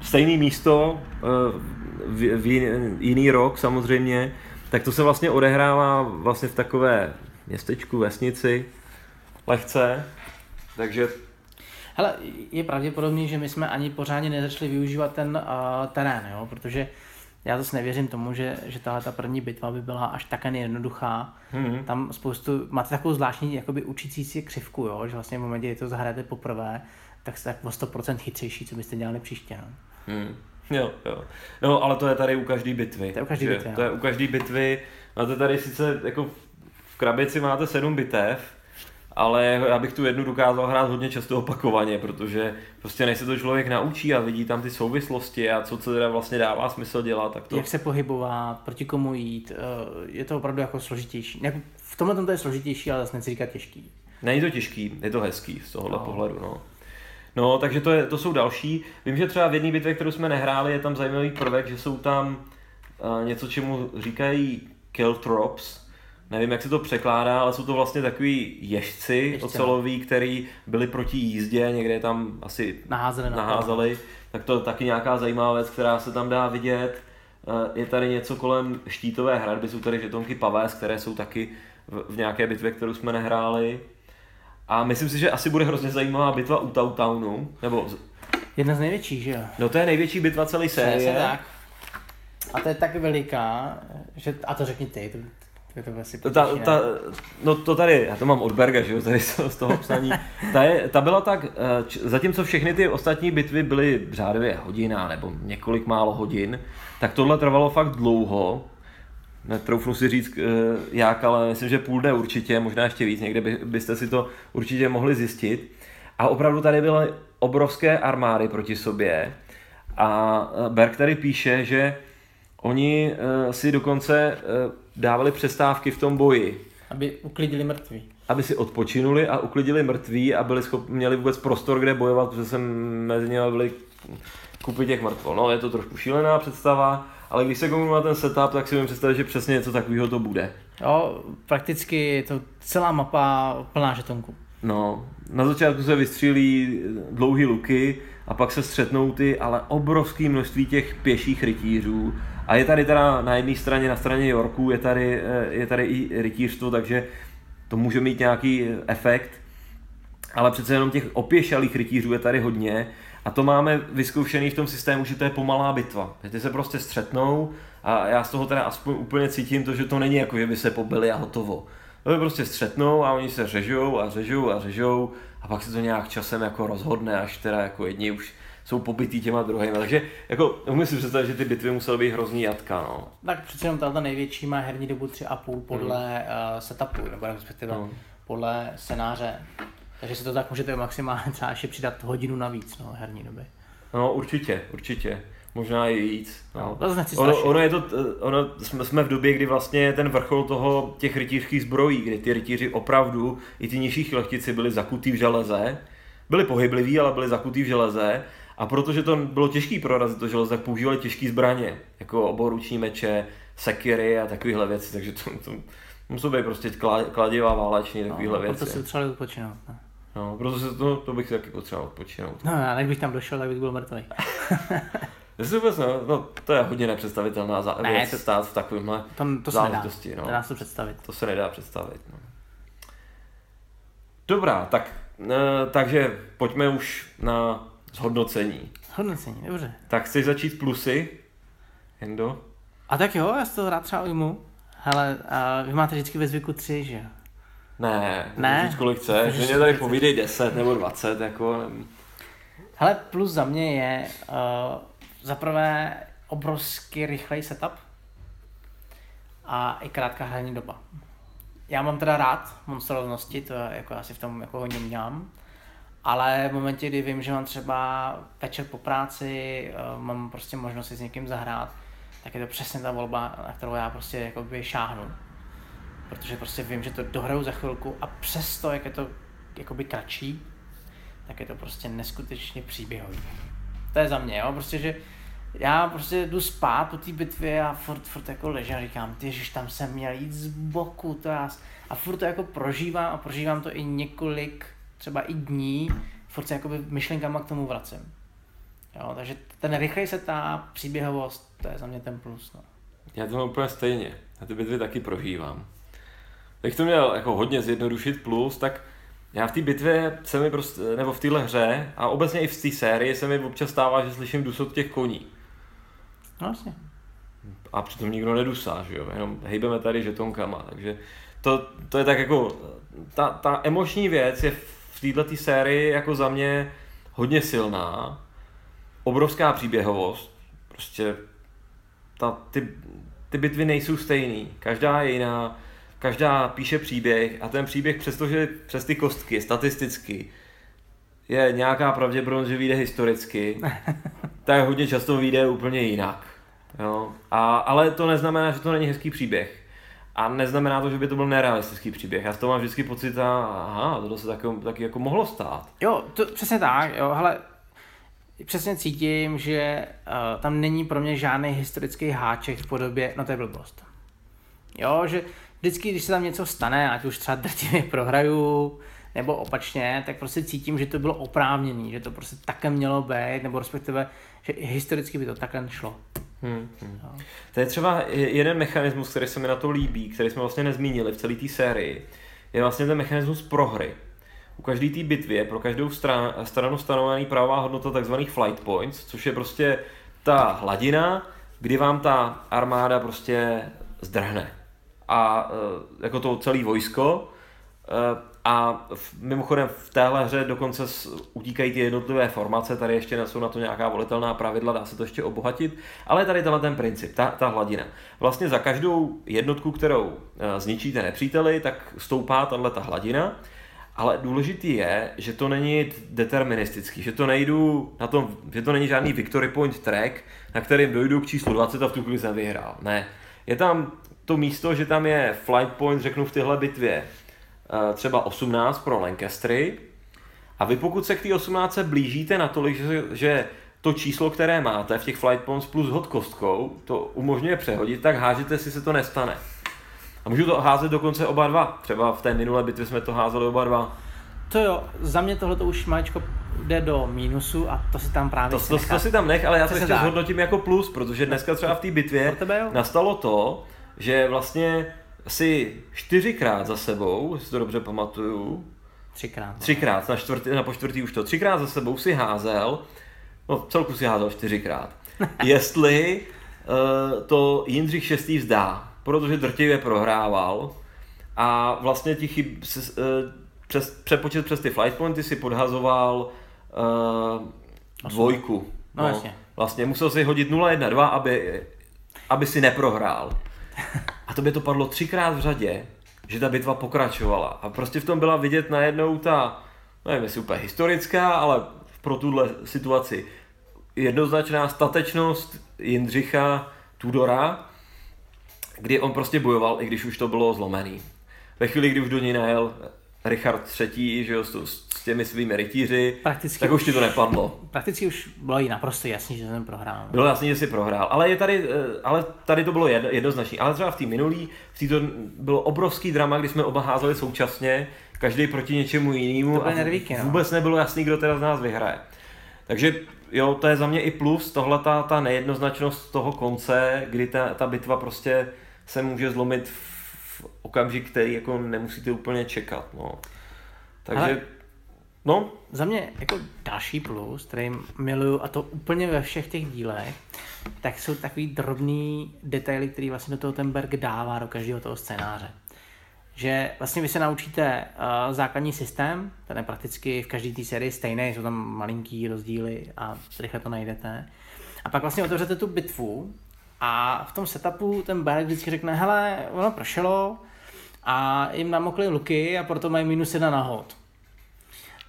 stejné místo, uh, v, v jiný, jiný rok samozřejmě, tak to se vlastně odehrává vlastně v takové městečku, vesnici, lehce, takže Hele, je pravděpodobný, že my jsme ani pořádně nezačali využívat ten uh, terén, jo? protože já zase nevěřím tomu, že, že tahle ta první bitva by byla až tak jednoduchá. hmm. Tam spoustu, máte takovou zvláštní jakoby učící si křivku, jo? že vlastně v momentě, kdy to zahrajete poprvé, tak jste tak o 100% chytřejší, co byste dělali příště. No. Hmm. Jo, jo. No, ale to je tady u každé bitvy. To je u každý že? bitvy, To je u každé bitvy. Máte tady sice jako v krabici máte sedm bitev, ale já bych tu jednu dokázal hrát hodně často opakovaně, protože prostě než se to člověk naučí a vidí tam ty souvislosti a co, co teda vlastně dává smysl dělat, tak to... Jak se pohybovat, proti komu jít, eh, je to opravdu jako složitější. Jako v tomhle to je složitější, ale zase nechci říkat těžký. Není to těžký, je to hezký z tohohle No. pohledu, no. No, takže to, je, to jsou další. Vím, že třeba v jedné bitvě, kterou jsme nehráli, je tam zajímavý prvek, že jsou tam uh, něco, čemu říkají Kiltrops. Nevím, jak se to překládá, ale jsou to vlastně takový ježci Ježci, no. oceloví, který byli proti jízdě, někde tam asi Naházeli naházeli. Tak to je taky nějaká zajímavá věc, která se tam dá vidět. Eh, Je tady něco kolem štítové hradby, jsou tady žetonky pavés, které jsou taky v, nějaké bitvě, kterou jsme nehráli. A myslím si, že asi bude hrozně zajímavá bitva u Tautownu, nebo, Jedna z největších, že jo? no to je největší bitva celé série. tak. A to je tak veliká, že, a to řekni ty, to, to, ta, ta, no to tady, já to mám od Berga, že jo, tady z toho psaní. Ta, je, ta byla tak, eh, č- zatímco všechny ty ostatní bitvy byly řádově hodina nebo několik málo hodin, tak tohle trvalo fakt dlouho. Netroufnu si říct eh, jak, ale myslím, že půl dne určitě, možná ještě víc, někde by, byste si to určitě mohli zjistit. A opravdu tady byly obrovské armády proti sobě. A eh, Berg tady píše, že oni si dokonce dávali přestávky v tom boji, Aby uklidili mrtví. aby si odpočinuli a uklidili mrtví a byli schop, měli vůbec prostor, kde bojovat, protože jsem mezi nimi byli kupy těch mrtvol. No, je to trošku šílená představa, ale když se kouknu na ten setup, tak si můžu představit, že přesně něco takového to bude. Jo, prakticky je to celá mapa plná žetonku. No, na začátku se vystřílí dlouhý luky a pak se střetnou ty, ale obrovské množství těch pěších rytířů. A je tady teda na jedné straně, na straně Yorku, je tady, eh, je tady i rytířstvo, takže to může mít nějaký efekt. Ale přece jenom těch opěšalých rytířů je tady hodně. A to máme vyzkoušený v tom systému, že to je pomalá bitva. Že ty se prostě střetnou a já z toho teda aspoň úplně cítím to, že to není jako, že by se pobili a hotovo. To je prostě střetnou a oni se řežou a řežou a řežou a pak se to nějak časem jako rozhodne, až teda jako jedni už jsou pobytý těma druhými. Takže jako, umím si představit, že ty bitvy musely být hrozný jatka. No. Tak přece jenom ta největší má herní dobu 3,5 podle hmm. uh, setupu, nebo respektive hmm. podle scénáře. Takže si to tak můžete maximálně třeba ještě přidat hodinu navíc, no, herní doby. No, určitě, určitě. Možná i víc. No. No, ono, ono, je to, ono, jsme, jsme v době, kdy vlastně ten vrchol toho těch rytířských zbrojí, kdy ty rytíři opravdu, i ty nižší šlechtici byli zakutý v železe, byli pohybliví, ale byli zakutý v železe a protože to bylo těžký prorazit to železo, tak používali těžké zbraně, jako oboruční meče, sekiry a takovéhle věci, takže to, to musí být prostě kladivá váleční, takovéhle no, věci. Proto si třeba odpočinout. Ne? No, proto se to, to bych si taky potřeboval odpočinout. No, a než bych tam došel, tak bych byl mrtvý. vůbec, no, no, to je hodně nepředstavitelná za- ne, věc stát v takovémhle to, to záležitosti. Se nedá. No. Nedá se představit. To se nedá představit. No. Dobrá, tak, e, takže pojďme už na zhodnocení. Zhodnocení, dobře. Tak chceš začít plusy, Hendo? A tak jo, já si to rád třeba ujmu. Hele, a vy máte vždycky ve zvyku tři, že jo? Ne, ne. říct, kolik chceš. Mě tady povídej 10 nebo 20, jako... Hele, plus za mě je uh, za prvé obrovský rychlej setup a i krátká hraní doba. Já mám teda rád monstrovnosti, to jako asi v tom jako hodně mělám, ale v momentě, kdy vím, že mám třeba večer po práci, uh, mám prostě možnost si s někým zahrát, tak je to přesně ta volba, na kterou já prostě jakoby šáhnu protože prostě vím, že to dohraju za chvilku a přesto, jak je to jakoby kratší, tak je to prostě neskutečně příběhový. To je za mě, jo, prostě, že já prostě jdu spát po té bitvě a furt, furt jako ležím a říkám, ty ježiš, tam jsem měl jít z boku, to já, a furt to jako prožívám a prožívám to i několik, třeba i dní, furt se jakoby myšlenkama k tomu vracím. Jo, takže ten rychlej se ta příběhovost, to je za mě ten plus. No. Já to mám úplně stejně. Já ty bitvy taky prožívám. Jak to měl jako hodně zjednodušit plus, tak já v té bitvě se mi prostě, nebo v téhle hře a obecně i v té sérii se mi občas stává, že slyším dusot těch koní. No vlastně. A přitom nikdo nedusá, že jo, jenom hejbeme tady žetonkama, takže to, to je tak jako, ta, ta emoční věc je v této sérii jako za mě hodně silná, obrovská příběhovost, prostě ta, ty, ty bitvy nejsou stejný, každá je jiná, každá píše příběh a ten příběh, přestože přes ty kostky, statisticky, je nějaká pravděpodobnost, že vyjde historicky, tak hodně často vyjde úplně jinak. Jo? A, ale to neznamená, že to není hezký příběh. A neznamená to, že by to byl nerealistický příběh. Já z toho mám vždycky pocit, a, aha, to se taky, taky jako mohlo stát. Jo, to přesně tak, jo, hele, přesně cítím, že uh, tam není pro mě žádný historický háček v podobě, no to je blbost. Jo, že vždycky, když se tam něco stane, ať už třeba drtivě prohraju, nebo opačně, tak prostě cítím, že to bylo oprávněné, že to prostě také mělo být, nebo respektive, že historicky by to takhle šlo. Hmm, hmm. No. To je třeba jeden mechanismus, který se mi na to líbí, který jsme vlastně nezmínili v celé té sérii, je vlastně ten mechanismus prohry. U každé té bitvy je pro každou stran, stranu stanovený pravá hodnota tzv. flight points, což je prostě ta hladina, kdy vám ta armáda prostě zdrhne a e, jako to celé vojsko. E, a mimochodem v téhle hře dokonce utíkají ty jednotlivé formace, tady ještě jsou na to nějaká volitelná pravidla, dá se to ještě obohatit, ale tady tenhle ten princip, ta, ta hladina. Vlastně za každou jednotku, kterou e, zničíte nepříteli, tak stoupá tahle ta hladina, ale důležitý je, že to není deterministický, že to nejdu na tom, že to není žádný victory point track, na kterým dojdu k číslu 20 a v tu chvíli jsem vyhrál. Ne. Je tam to místo, že tam je flight point, řeknu v téhle bitvě, eh, třeba 18 pro Lancastery, a vy pokud se k té 18 blížíte natolik, že, že to číslo, které máte v těch flight points plus hod kostkou, to umožňuje přehodit, tak hážete si se to nestane. A můžu to házet dokonce oba dva. Třeba v té minulé bitvě jsme to házeli oba dva. To jo, za mě tohle to už maličko jde do mínusu a to si tam právě to, si to, to si tam nech, ale já to ještě zhodnotím jako plus, protože dneska třeba v té bitvě nastalo to, že vlastně si čtyřikrát za sebou, si to dobře pamatuju, Třikrát. Třikrát, na, čtvrtý, na po čtvrtý už to. Třikrát za sebou si házel, no celku si házel čtyřikrát, jestli uh, to Jindřich VI vzdá, protože drtivě prohrával a vlastně ti chyb, uh, přes, přepočet přes ty flight pointy si podhazoval uh, dvojku. No, jasně. Vlastně musel si hodit 0-1-2, aby, aby si neprohrál. A to by to padlo třikrát v řadě, že ta bitva pokračovala. A prostě v tom byla vidět najednou ta, nevím jestli úplně historická, ale pro tuhle situaci jednoznačná statečnost Jindřicha Tudora, kdy on prostě bojoval, i když už to bylo zlomený. Ve chvíli, kdy už do něj najel Richard III, že jo, s, s těmi svými rytíři, Prakticky tak už ti to nepadlo. Prakticky už bylo jí naprosto jasný, že jsem prohrál. Bylo jasný, že jsi prohrál, ale, je tady, eh, ale tady to bylo jedno, jednoznačné. Ale třeba v té minulý, v té to bylo obrovský drama, kdy jsme oba házeli současně, každý proti něčemu jinému a nervíky, no. vůbec nebylo jasný, kdo teda z nás vyhraje. Takže jo, to je za mě i plus, tohle ta, ta nejednoznačnost toho konce, kdy ta, ta bitva prostě se může zlomit v okamžik, který jako nemusíte úplně čekat. No. Takže, Ale- no, Za mě jako další plus, který miluju a to úplně ve všech těch dílech, tak jsou takový drobný detaily, který vlastně do toho ten Berg dává do každého toho scénáře. Že vlastně vy se naučíte uh, základní systém, ten je prakticky v každé té sérii stejný, jsou tam malinký rozdíly a rychle to najdete. A pak vlastně otevřete tu bitvu a v tom setupu ten Berg vždycky řekne, hele, ono pršelo a jim namokly luky a proto mají minus jedna na hod.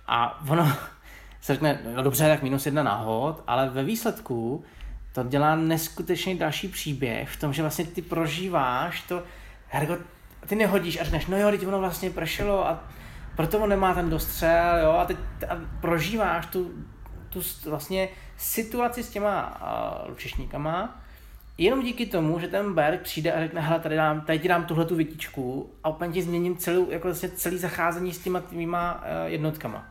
A ono se řekne, no dobře, tak minus jedna na hod, ale ve výsledku to dělá neskutečný další příběh v tom, že vlastně ty prožíváš to, Hergo, ty nehodíš a řekneš, no jo, teď ono vlastně pršelo a proto on nemá ten dostřel, jo, a teď a prožíváš tu, tu vlastně situaci s těma uh, lučišníkama, jenom díky tomu, že ten Berg přijde a řekne, hele, tady, dám, tady dám tuhle tu větičku a úplně ti změním celou, jako vlastně celý zacházení s těma tvýma uh, jednotkama.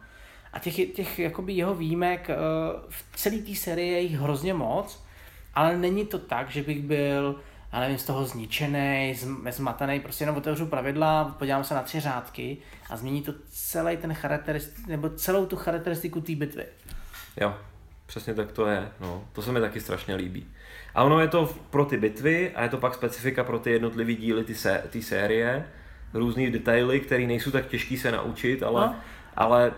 A těch, těch jakoby jeho výjimek uh, v celé té sérii je jich hrozně moc, ale není to tak, že bych byl, já nevím, z toho zničený, zm- zmatený, prostě jenom otevřu pravidla, podívám se na tři řádky a změní to celý ten charakteristik, nebo celou tu charakteristiku té bitvy. Jo, přesně tak to je. No, to se mi taky strašně líbí. A ono je to pro ty bitvy a je to pak specifika pro ty jednotlivé díly ty, sé, ty série. Různý detaily, které nejsou tak těžký se naučit, ale, No. ale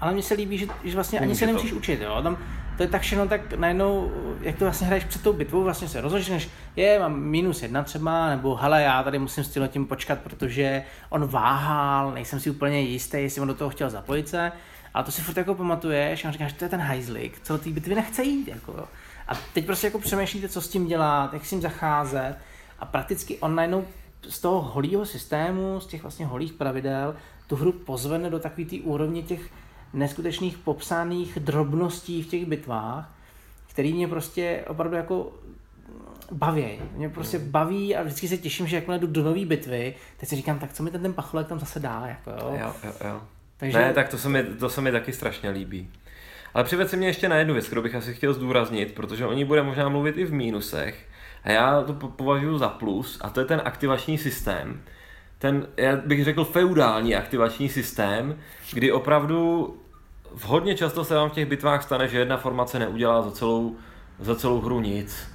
Ale mně se líbí, že, že vlastně ani se to. nemusíš učit, jo. Tam to je tak všechno tak najednou, jak to vlastně hraješ před tou bitvou, vlastně se rozhodneš, je, mám minus jedna třeba, nebo hele, já tady musím s tím počkat, protože on váhal, nejsem si úplně jistý, jestli on do toho chtěl zapojit se, ale to si furt jako pamatuješ a říkáš, to je ten hajzlik, co do té bitvy nechce jít, jako jo. A teď prostě jako přemýšlíte, co s tím dělat, jak s tím zacházet a prakticky on najednou z toho holího systému, z těch vlastně holých pravidel, tu hru pozvedne do takové té úrovně těch neskutečných popsaných drobností v těch bitvách, který mě prostě opravdu jako baví. Mě prostě baví a vždycky se těším, že jakmile jdu do nové bitvy, teď si říkám, tak co mi ten, ten pacholek tam zase dá, jako jo. jo, jo, jo. Takže- Ne, tak to se, mi, to se mi taky strašně líbí. Ale přived se mě ještě na jednu věc, kterou bych asi chtěl zdůraznit, protože o ní bude možná mluvit i v mínusech. A já to po- považuji za plus, a to je ten aktivační systém. Ten, já bych řekl, feudální aktivační systém, kdy opravdu hodně často se vám v těch bitvách stane, že jedna formace neudělá za celou, za celou hru nic.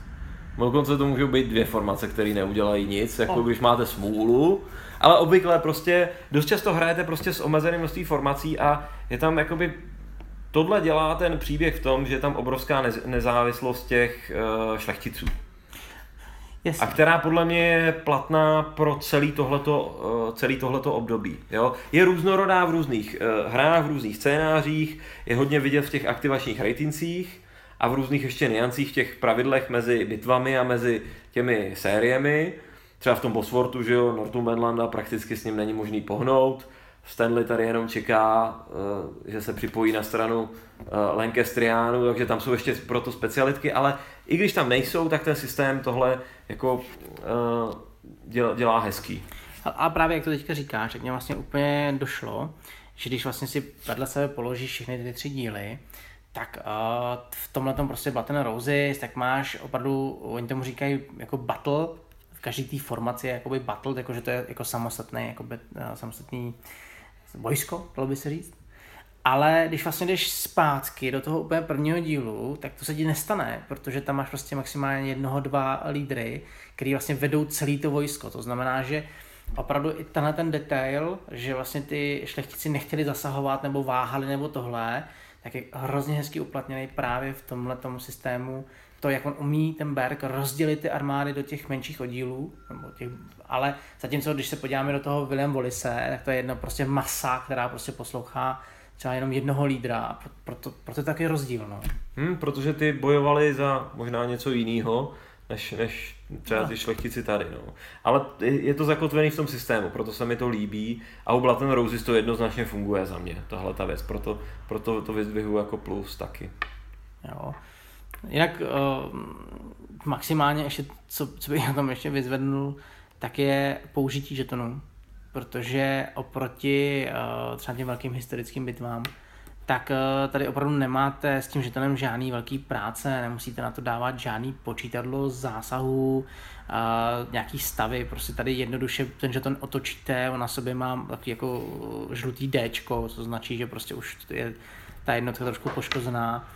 Dokonce to můžou být dvě formace, které neudělají nic, jako když máte smůlu. Ale obvykle prostě, dost často hrajete prostě s omezeným množství formací a je tam jakoby Tohle dělá ten příběh v tom, že je tam obrovská nez- nezávislost těch uh, šlechticů. Jasně. A která podle mě je platná pro celý tohleto, uh, celý tohleto období. Jo? Je různorodá v různých uh, hrách, v různých scénářích, je hodně vidět v těch aktivačních ratincích a v různých ještě niancích v těch pravidlech mezi bitvami a mezi těmi sériemi. Třeba v tom Boswortu, že jo, Northumberlanda prakticky s ním není možný pohnout. Stanley tady jenom čeká, eh, že se připojí na stranu eh, Lancastriánů, takže tam jsou ještě proto specialitky, ale i když tam nejsou, tak ten systém tohle jako eh, děl- dělá hezký. A, právě jak to teďka říkáš, tak mě vlastně úplně došlo, že když vlastně si vedle sebe položíš všechny ty tři díly, tak uh, v tomhle tom prostě Button Roses, tak máš opravdu, oni tomu říkají jako battle, v každé té formaci je jakoby battle, jakože to je jako samostatný, jakoby, uh, samostatný vojsko, dalo by se říct. Ale když vlastně jdeš zpátky do toho úplně prvního dílu, tak to se ti nestane, protože tam máš prostě maximálně jednoho, dva lídry, který vlastně vedou celý to vojsko. To znamená, že opravdu i tenhle ten detail, že vlastně ty šlechtici nechtěli zasahovat nebo váhali nebo tohle, tak je hrozně hezky uplatněný právě v tomhle systému. To, jak on umí ten Berg rozdělit ty armády do těch menších oddílů, nebo těch, ale zatímco, když se podíváme do toho William Wallise, tak to je jedna prostě masa, která prostě poslouchá třeba jenom jednoho lídra a proto, proto je taky rozdíl. No. Hmm, protože ty bojovali za možná něco jiného, než, než třeba ty šlechtici tady. No. Ale je to zakotvený v tom systému, proto se mi to líbí a u Blood Roses to jednoznačně funguje za mě, tahle ta věc, proto, proto to vyzdvihu jako plus taky. Jo. Jinak uh, maximálně ještě, co, co bych na tom ještě vyzvednul, tak je použití žetonů, protože oproti uh, třeba těm velkým historickým bitvám, tak uh, tady opravdu nemáte s tím žetonem žádný velký práce, nemusíte na to dávat žádný počítadlo zásahů, uh, nějaký stavy, prostě tady jednoduše ten žeton otočíte, on na sobě má takový jako žlutý D, co značí, že prostě už je ta jednotka trošku poškozená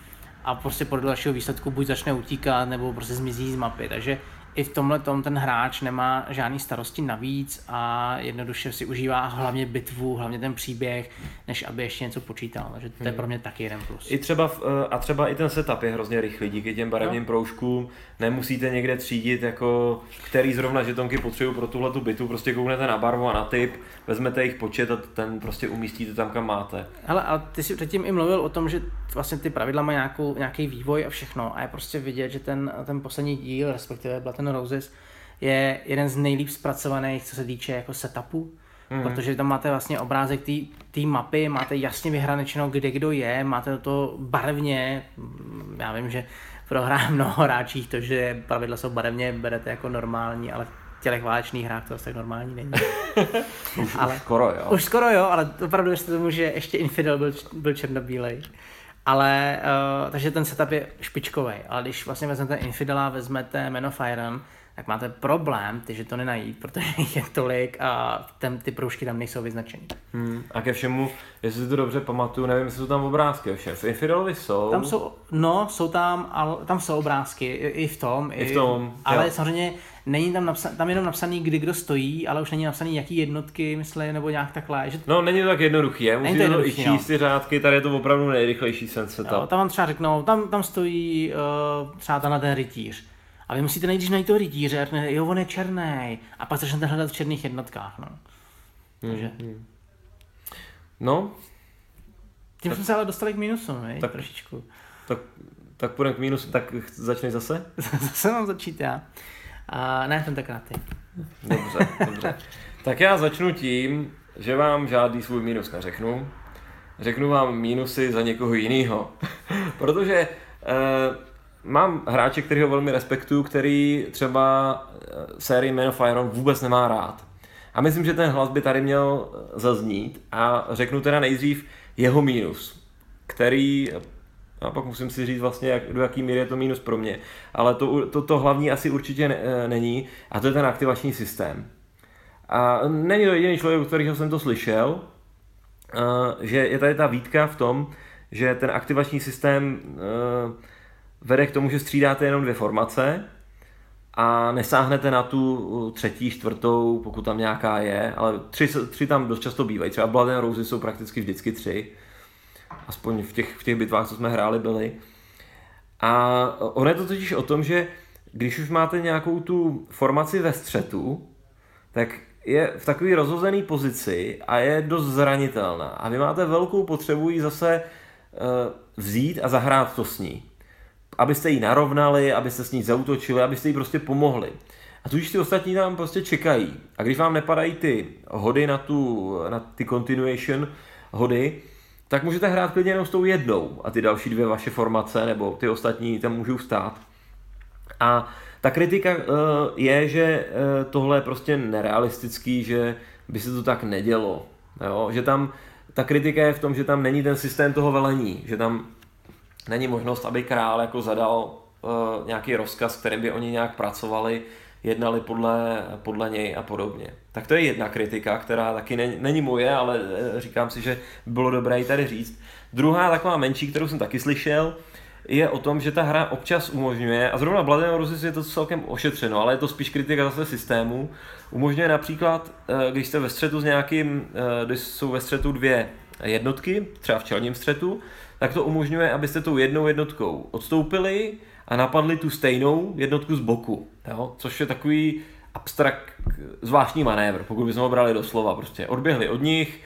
a prostě podle dalšího výsledku buď začne utíkat, nebo prostě zmizí z mapy, takže i v tomhle tom ten hráč nemá žádný starosti navíc a jednoduše si užívá hlavně bitvu, hlavně ten příběh, než aby ještě něco počítal. Takže to je pro mě taky jeden plus. I třeba, v, a třeba i ten setup je hrozně rychlý díky těm barevným no. proužkům. Nemusíte někde třídit, jako který zrovna žetonky potřebují pro tuhle tu bitu. Prostě kouknete na barvu a na typ, vezmete jejich počet a ten prostě umístíte tam, kam máte. Ale a ty jsi předtím i mluvil o tom, že vlastně ty pravidla mají nějakou, nějaký vývoj a všechno. A je prostě vidět, že ten, ten poslední díl, respektive byla ten Roses je jeden z nejlíp zpracovaných, co se týče jako setupu, mm. protože tam máte vlastně obrázek té mapy, máte jasně vyhranečeno, kde kdo je, máte to barevně, já vím, že pro hra mnoho hráčích to, že pravidla jsou barevně, berete jako normální, ale v těch válečných hrách to asi tak normální není. už, ale, už skoro jo. Už skoro jo, ale opravdu věřte tomu, že ještě Infidel byl, byl černobílej. Ale, uh, takže ten setup je špičkový. Ale když vlastně vezmete Infidela, vezmete Man of Iron, tak máte problém ty to nenajít, protože je tolik a ten, ty proužky tam nejsou vyznačeny. Hmm. A ke všemu, jestli si to dobře pamatuju, nevím, jestli jsou tam obrázky všem. V Infidelovi jsou. Tam jsou, no, jsou tam, ale tam jsou obrázky i, i v tom. I, i v tom, Ale jo. samozřejmě není tam napsaný, tam jenom napsaný, kdy kdo stojí, ale už není napsaný, jaký jednotky, myslím, nebo nějak takhle. Že... No, není to tak jednoduchý, je. Musíte to jednoduchý, to no. číst ty řádky, tady je to opravdu nejrychlejší sense tam vám třeba řeknou, tam, tam stojí uh, třeba na ten rytíř a vy musíte nejdřív najít toho rytíře, jo, on je černý. A pak začnete hledat v černých jednotkách. No. Takže... Hmm, hmm. No. Tím tak, jsme se ale dostali k minusu, ne? Tak, trošičku. Tak, tak půjdeme k minusu, tak začneš zase? zase mám začít já. A ne, tentokrát ty. Dobře, dobře. Tak já začnu tím, že vám žádný svůj minus neřeknu. Řeknu vám minusy za někoho jiného. Protože eh, mám hráče, který ho velmi respektuju, který třeba eh, sérii Man of Iron vůbec nemá rád. A myslím, že ten hlas by tady měl eh, zaznít a řeknu teda nejdřív jeho mínus, který a pak musím si říct vlastně, jak, do jaký míry je to mínus pro mě. Ale to, to, to hlavní asi určitě ne, eh, není a to je ten aktivační systém. A není to jediný člověk, u kterého jsem to slyšel, že je tady ta výtka v tom, že ten aktivační systém vede k tomu, že střídáte jenom dvě formace a nesáhnete na tu třetí, čtvrtou, pokud tam nějaká je, ale tři, tři tam dost často bývají. Třeba Blood and Roses jsou prakticky vždycky tři. Aspoň v těch, v těch bitvách, co jsme hráli, byly. A ono je to totiž o tom, že když už máte nějakou tu formaci ve střetu, tak je v takové rozhozené pozici a je dost zranitelná. A vy máte velkou potřebu ji zase uh, vzít a zahrát to s ní abyste ji narovnali, abyste s ní zautočili, abyste jí prostě pomohli. A tudíž ty ostatní tam prostě čekají. A když vám nepadají ty hody na, tu, na ty continuation hody, tak můžete hrát klidně jenom s tou jednou a ty další dvě vaše formace nebo ty ostatní tam můžou stát. A ta kritika uh, je, že uh, tohle je prostě nerealistický, že by se to tak nedělo. Jo? Že tam ta kritika je v tom, že tam není ten systém toho velení, že tam není možnost, aby král jako zadal uh, nějaký rozkaz, kterým by oni nějak pracovali, jednali podle, podle něj a podobně. Tak to je jedna kritika, která taky není, není moje, ale uh, říkám si, že bylo dobré ji tady říct. Druhá taková menší, kterou jsem taky slyšel, je o tom, že ta hra občas umožňuje, a zrovna Blood and Roses je to celkem ošetřeno, ale je to spíš kritika zase systému, umožňuje například, eh, když jste ve střetu s nějakým, když jsou ve střetu dvě jednotky, třeba v čelním střetu, tak to umožňuje, abyste tou jednou jednotkou odstoupili a napadli tu stejnou jednotku z boku, jo? což je takový abstrakt, zvláštní manévr, pokud bychom ho brali doslova. Prostě odběhli od nich,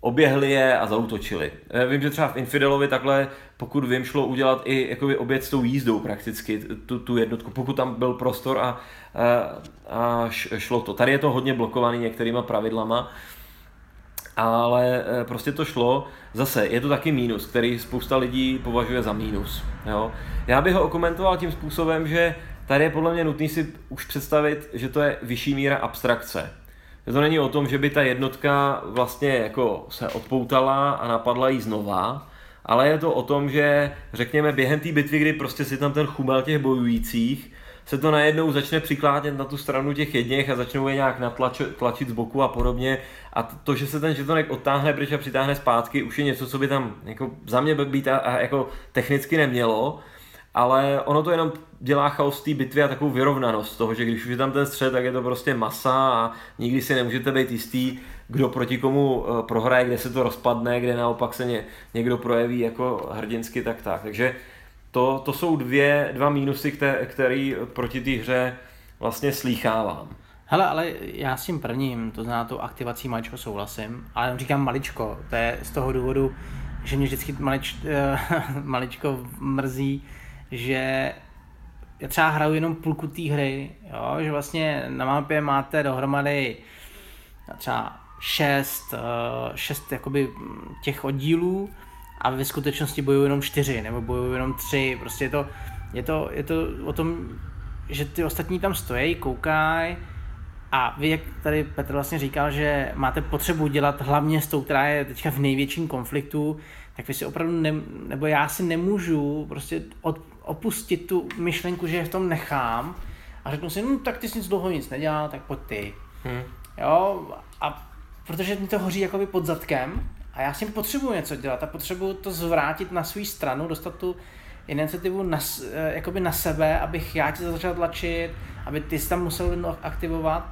oběhli je a zautočili. Eh, vím, že třeba v Infidelovi takhle, pokud vím, šlo udělat i jakoby oběd s tou jízdou prakticky, tu, tu jednotku, pokud tam byl prostor a, a, a šlo to. Tady je to hodně blokovaný některýma pravidlama, ale eh, prostě to šlo. Zase, je to taky mínus, který spousta lidí považuje za mínus. Jo? Já bych ho okomentoval tím způsobem, že tady je podle mě nutný si už představit, že to je vyšší míra abstrakce. Že to není o tom, že by ta jednotka vlastně jako se odpoutala a napadla jí znova, ale je to o tom, že řekněme během té bitvy, kdy prostě si tam ten chumel těch bojujících, se to najednou začne přikládět na tu stranu těch jedněch a začnou je nějak natlačit, tlačit z boku a podobně. A to, že se ten žetonek odtáhne pryč a přitáhne zpátky, už je něco, co by tam jako za mě být a, a jako technicky nemělo ale ono to jenom dělá chaos té bitvy a takovou vyrovnanost toho, že když už je tam ten střed, tak je to prostě masa a nikdy si nemůžete být jistý, kdo proti komu eh, prohraje, kde se to rozpadne, kde naopak se ně, někdo projeví jako hrdinsky, tak tak. Takže to, to jsou dvě, dva mínusy, které, který proti té hře vlastně slýchávám. Hele, ale já s tím prvním, to znamená tu aktivací maličko souhlasím, ale říkám maličko, to je z toho důvodu, že mě vždycky malič, maličko mrzí, že já třeba hraju jenom půlku té hry, jo? že vlastně na mapě máte dohromady třeba šest, eh, šest jakoby těch oddílů a ve skutečnosti bojují jenom čtyři nebo bojují jenom tři, prostě je to, je to, je to o tom, že ty ostatní tam stojí, koukají a vy, jak tady Petr vlastně říkal, že máte potřebu dělat hlavně s tou, která je teďka v největším konfliktu, tak vy si opravdu, ne, nebo já si nemůžu prostě od, opustit tu myšlenku, že je v tom nechám a řeknu si, no tak ty jsi nic dlouho nic nedělal, tak pojď ty. Hmm. Jo, a protože mi to hoří jakoby pod zadkem a já s tím potřebuji něco dělat a potřebuji to zvrátit na svou stranu, dostat tu iniciativu na, eh, jakoby na sebe, abych já tě začal tlačit, aby ty jsi tam musel aktivovat.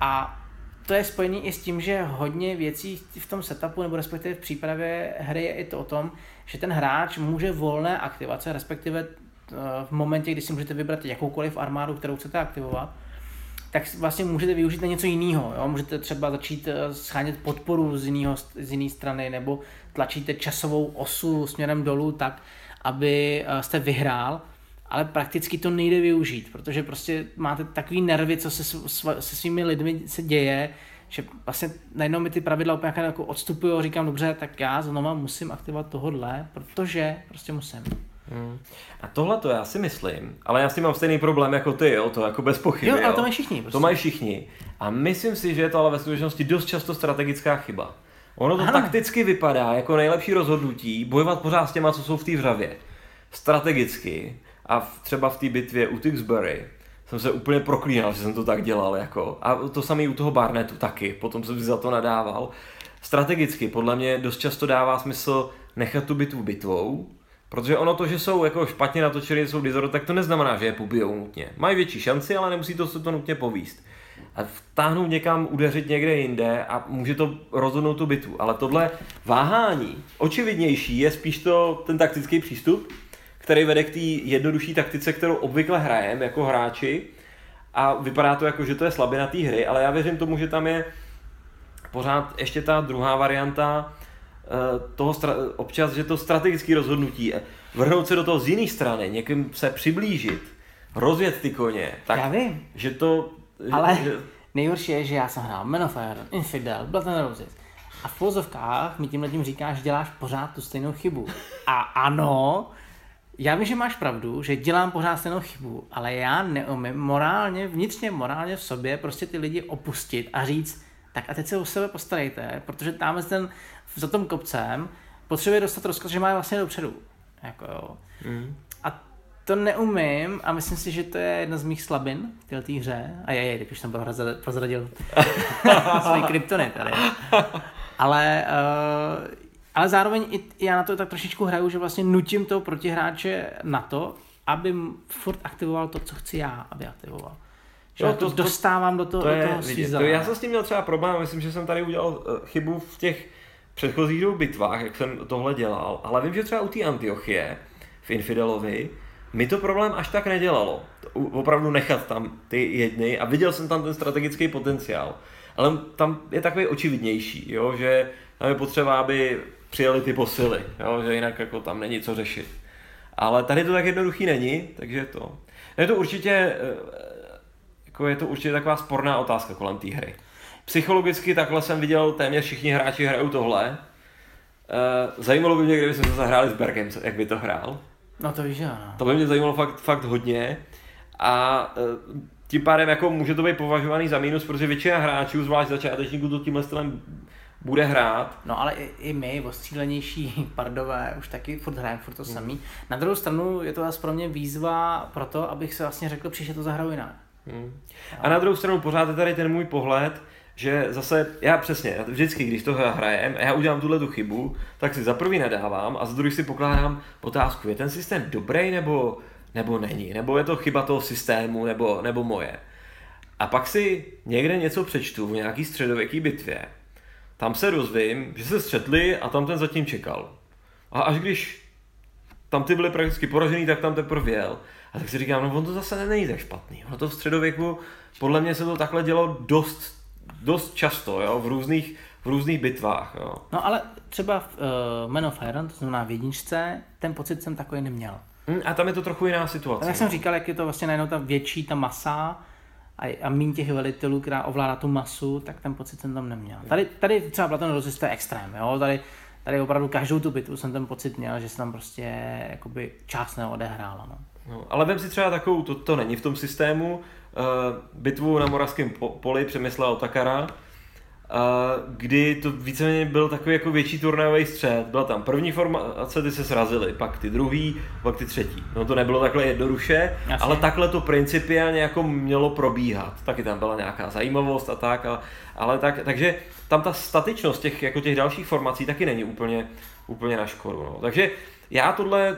A to je spojený i s tím, že hodně věcí v tom setupu nebo respektive v přípravě hry je i to o tom, že ten hráč může volné aktivace, respektive eh, v momentě, kdy si můžete vybrat jakoukoliv armádu, kterou chcete aktivovat, tak vlastně můžete využít na něco jiného. Můžete třeba začít eh, schánět podporu z, jiného, z jiné strany nebo tlačíte časovou osu směrem dolů tak, aby eh, jste vyhrál, ale prakticky to nejde využít, protože prostě máte takový nervy, co se se svými lidmi se děje, že vlastně najednou mi ty pravidla úplně jako odstupují a říkám, dobře, tak já znova musím aktivovat tohodle, protože prostě musím. Hmm. A tohle to já si myslím, ale já s tím mám stejný problém jako ty, jo, to jako bez pochyby. Jo, ale to mají všichni. Prostě. To mají všichni. A myslím si, že je to ale ve skutečnosti dost často strategická chyba. Ono to ano. takticky vypadá jako nejlepší rozhodnutí bojovat pořád s těma, co jsou v té vřavě. Strategicky a v, třeba v té bitvě u Tixbury jsem se úplně proklínal, že jsem to tak dělal. Jako. A to samé u toho Barnetu taky, potom jsem si za to nadával. Strategicky podle mě dost často dává smysl nechat tu bitvu bitvou, Protože ono to, že jsou jako špatně natočený, jsou dizoru, tak to neznamená, že je pobijou nutně. Mají větší šanci, ale nemusí to se to nutně povíst. A vtáhnout někam, udeřit někde jinde a může to rozhodnout tu bitvu. Ale tohle váhání, očividnější je spíš to ten taktický přístup, který vede k té jednodušší taktice, kterou obvykle hrajeme jako hráči. A vypadá to jako, že to je slabina té hry, ale já věřím tomu, že tam je pořád ještě ta druhá varianta, toho stra- občas, že to strategické rozhodnutí, vrhnout se do toho z jiné strany, někým se přiblížit, rozjet ty koně, tak já vím. že to... Ale že... nejhorší je, že já jsem hrál Men of Iron, Infidel, Blood and Roses a v pozovkách mi tímhle tím říkáš, že děláš pořád tu stejnou chybu. A ano, já vím, že máš pravdu, že dělám pořád stejnou chybu, ale já neumím morálně, vnitřně morálně v sobě prostě ty lidi opustit a říct, tak a teď se o sebe postarejte, protože tam ten za tom kopcem potřebuje dostat rozkaz, že má vlastně dopředu. Jako jo. Mm. A to neumím a myslím si, že to je jedna z mých slabin v této hře. A je, je, už jsem prozradil svůj kryptonit tady. Ale, uh, ale zároveň i já na to tak trošičku hraju, že vlastně nutím toho protihráče na to, aby furt aktivoval to, co chci já, aby aktivoval. Že jo, to, to dostávám do toho, to, do toho je, to Já jsem s tím měl třeba problém, myslím, že jsem tady udělal uh, chybu v těch předchozích dvou bitvách, jak jsem tohle dělal, ale vím, že třeba u té Antiochie v Infidelovi mi to problém až tak nedělalo. Opravdu nechat tam ty jedny a viděl jsem tam ten strategický potenciál. Ale tam je takový očividnější, jo, že tam je potřeba, aby přijeli ty posily, jo, že jinak jako tam není co řešit. Ale tady to tak jednoduchý není, takže to. Je to určitě, eh, jako je to určitě taková sporná otázka kolem té hry. Psychologicky takhle jsem viděl, téměř všichni hráči hrajou tohle. Eh, zajímalo by mě, kdyby se to zahráli s Bergem, jak by to hrál. No to víš, ano. To by mě zajímalo fakt, fakt hodně. A eh, tím pádem jako může to být považovaný za mínus, protože většina hráčů, zvlášť začátečníků, to tímhle stylem bude hrát. No ale i, i my, ostřílenější pardové, už taky furt hrajeme furt to hmm. samý. Na druhou stranu je to zase pro mě výzva pro to, abych se vlastně řekl, příště to zahraju jinak. Hmm. A na druhou stranu pořád je tady ten můj pohled, že zase, já přesně, vždycky, když to hrajem já udělám tuhle tu chybu, tak si za prvý nedávám a za druhý si pokládám otázku, je ten systém dobrý nebo, nebo není, nebo je to chyba toho systému nebo, nebo moje. A pak si někde něco přečtu v nějaký středověký bitvě tam se dozvím, že se střetli a tam ten zatím čekal. A až když tam ty byly prakticky poražený, tak tam teprve jel. A tak si říkám, no on to zase není tak špatný. Ono to v středověku, podle mě se to takhle dělo dost, dost často, jo, v různých, v různých bitvách. Jo. No ale třeba v uh, Man of Iron, to znamená v jedničce, ten pocit jsem takový neměl. Hmm, a tam je to trochu jiná situace. Tak jak jsem říkal, jak je to vlastně najednou ta větší ta masa, a, a méně těch velitelů, která ovládá tu masu, tak ten pocit jsem tam neměl. Tady, tady třeba Platon Roses to je extrém, jo? Tady, tady opravdu každou tu bitvu jsem ten pocit měl, že se tam prostě jakoby část neodehrála. No. No, ale vem si třeba takovou, to, to není v tom systému, bitvu na Moravském poli přemyslela Otakara, kdy to víceméně byl takový jako větší turnajový střed. Byla tam první formace, ty se srazily, pak ty druhý, pak ty třetí. No to nebylo takhle jednoduše, Jasně. ale takhle to principiálně jako mělo probíhat. Taky tam byla nějaká zajímavost a tak, ale, ale tak, takže tam ta statičnost těch, jako těch dalších formací taky není úplně, úplně na škodu. No. Takže já tohle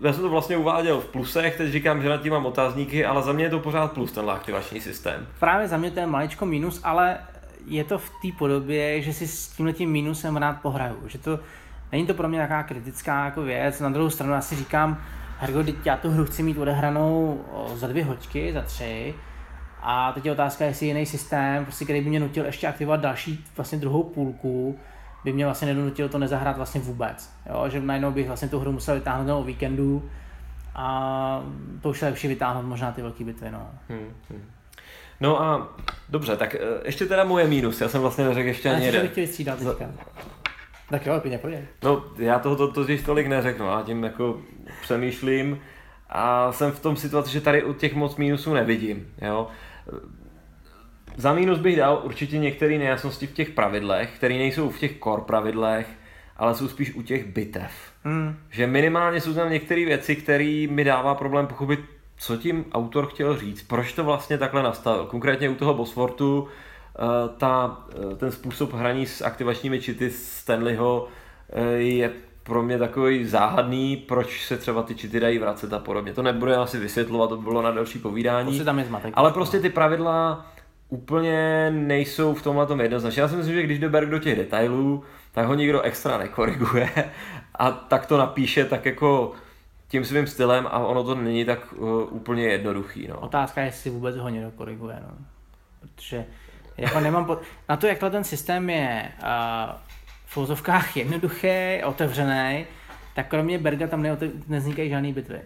já jsem to vlastně uváděl v plusech, teď říkám, že nad tím mám otázníky, ale za mě je to pořád plus, ten aktivační systém. Právě za mě to je maličko minus, ale je to v té podobě, že si s tímhle tím minusem rád pohraju. Že to, není to pro mě nějaká kritická jako věc. Na druhou stranu já si říkám, Hergo, teď já tu hru chci mít odehranou za dvě hoďky, za tři. A teď je otázka, jestli jiný systém, prostě, který by mě nutil ještě aktivovat další, vlastně druhou půlku, by mě vlastně nedonutil to nezahrát vlastně vůbec. Jo? Že najednou bych vlastně tu hru musel vytáhnout o víkendu a to už je lepší vytáhnout možná ty velké bitvy. No. Hmm, hmm. No a dobře, tak eh, ještě teda moje mínus, já jsem vlastně neřekl ještě ani jeden. chtěl vystřídat teďka. Tak jo, pěkně pojď. No, já toho to, to, to tolik neřeknu, a tím jako přemýšlím a jsem v tom situaci, že tady u těch moc mínusů nevidím, jo. Za mínus bych dal určitě některé nejasnosti v těch pravidlech, které nejsou v těch core pravidlech, ale jsou spíš u těch bitev. Hmm. Že minimálně jsou tam některé věci, které mi dává problém pochopit, co tím autor chtěl říct, proč to vlastně takhle nastavil. Konkrétně u toho Bosfortu eh, ta, eh, ten způsob hraní s aktivačními čity Stanleyho eh, je pro mě takový záhadný, proč se třeba ty čity dají vracet a podobně. To nebude asi vysvětlovat, to bylo na další povídání. Prostě tam je zmatek. Ale prostě ty pravidla úplně nejsou v tomhle tom jednoznačně. Já si myslím, že když jde Berg do těch detailů, tak ho nikdo extra nekoriguje a tak to napíše tak jako tím svým stylem a ono to není tak uh, úplně jednoduchý. No. Otázka je, jestli vůbec ho někdo koriguje. No. Protože jako nemám po... na to, jak ten systém je uh, v fotovkách jednoduchý, otevřený, tak kromě Berga tam neote- nevznikají žádné bitvy.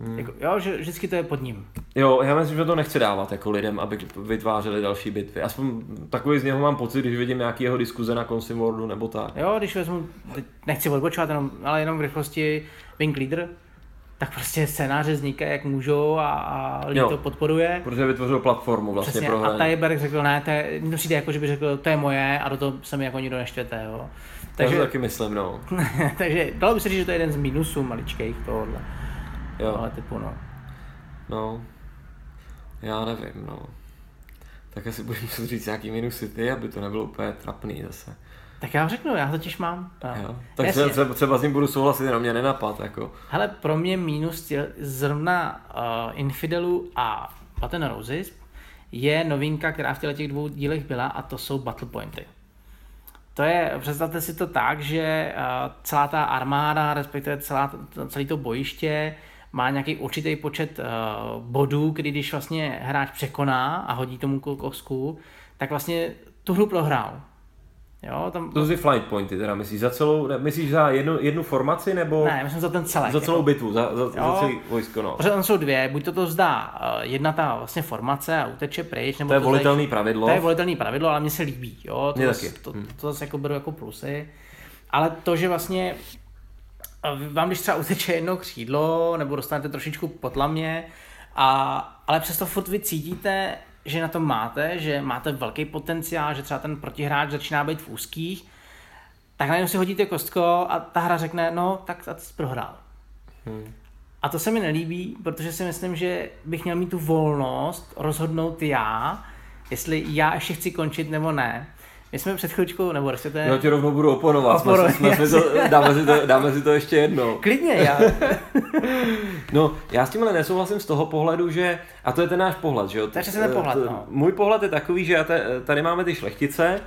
Hmm. Jako, jo, že vždycky to je pod ním. Jo, já myslím, že to nechci dávat jako lidem, aby vytvářeli další bitvy. Aspoň takový z něho mám pocit, když vidím nějaký jeho diskuze na Consim Worldu nebo tak. Jo, když vezmu, nechci odbočovat, jenom, ale jenom v rychlosti Wing Leader, tak prostě scénáře vznikají, jak můžou a, a lidi jo, to podporuje. Protože vytvořil platformu vlastně Přesně, pro hraní. A Tyberg řekl, ne, to je, mně přijde jako, že by řekl, to je moje a do toho se mi jako nikdo neštěte, jo. Takže, to taky myslím, no. takže dalo by se říct, že to je jeden z minusů maličkých tohohle. Jo. Ale typu, no. No, já nevím, no. Tak asi budeš muset říct nějaký minusy ty, aby to nebylo úplně trapný zase. Tak já řeknu, já totiž mám. Jo. Tak Jasně. třeba, třeba s ním budu souhlasit, jenom mě nenapad. Jako. Hele, pro mě mínus je zrovna uh, Infidelu a Paten Roses je novinka, která v těch dvou dílech byla a to jsou battle pointy. to je, představte si to tak, že celá ta armáda, respektive celá, celé to bojiště má nějaký určitý počet bodů, kdy když vlastně hráč překoná a hodí tomu kosku, tak vlastně tu hru prohrál. Jo, tam... To jsou flight pointy, teda myslíš za celou, myslíš za jednu, jednu formaci nebo? Ne, myslím za ten celek. Za celou jako... bitvu, za, za, za celý vojsko, no. Protože tam jsou dvě, buď to to zdá uh, jedna ta vlastně formace a uteče pryč, nebo to je to volitelný zase, pravidlo. To je volitelný pravidlo, ale mně se líbí, jo, to, mě taky. to, to, to, zase jako beru jako plusy. Ale to, že vlastně eh, vám když třeba uteče jedno křídlo, nebo dostanete trošičku potlamě, a, ale přesto furt vy cítíte, že na tom máte, že máte velký potenciál, že třeba ten protihráč začíná být v úzkých, tak najednou si hodíte kostko a ta hra řekne, no tak a ty jsi prohrál. Hmm. A to se mi nelíbí, protože si myslím, že bych měl mít tu volnost rozhodnout já, jestli já ještě chci končit nebo ne. My jsme před chvíličkou, nebo respektive... Já ti rovnou budu oponovat, jsme, jsme, jsme to, dáme, si to, dáme si to ještě jedno. Klidně, já. no, já s tímhle nesouhlasím z toho pohledu, že, a to je ten náš pohled, že jo? Je ten pohled, no. Můj pohled je takový, že tady máme ty šlechtice,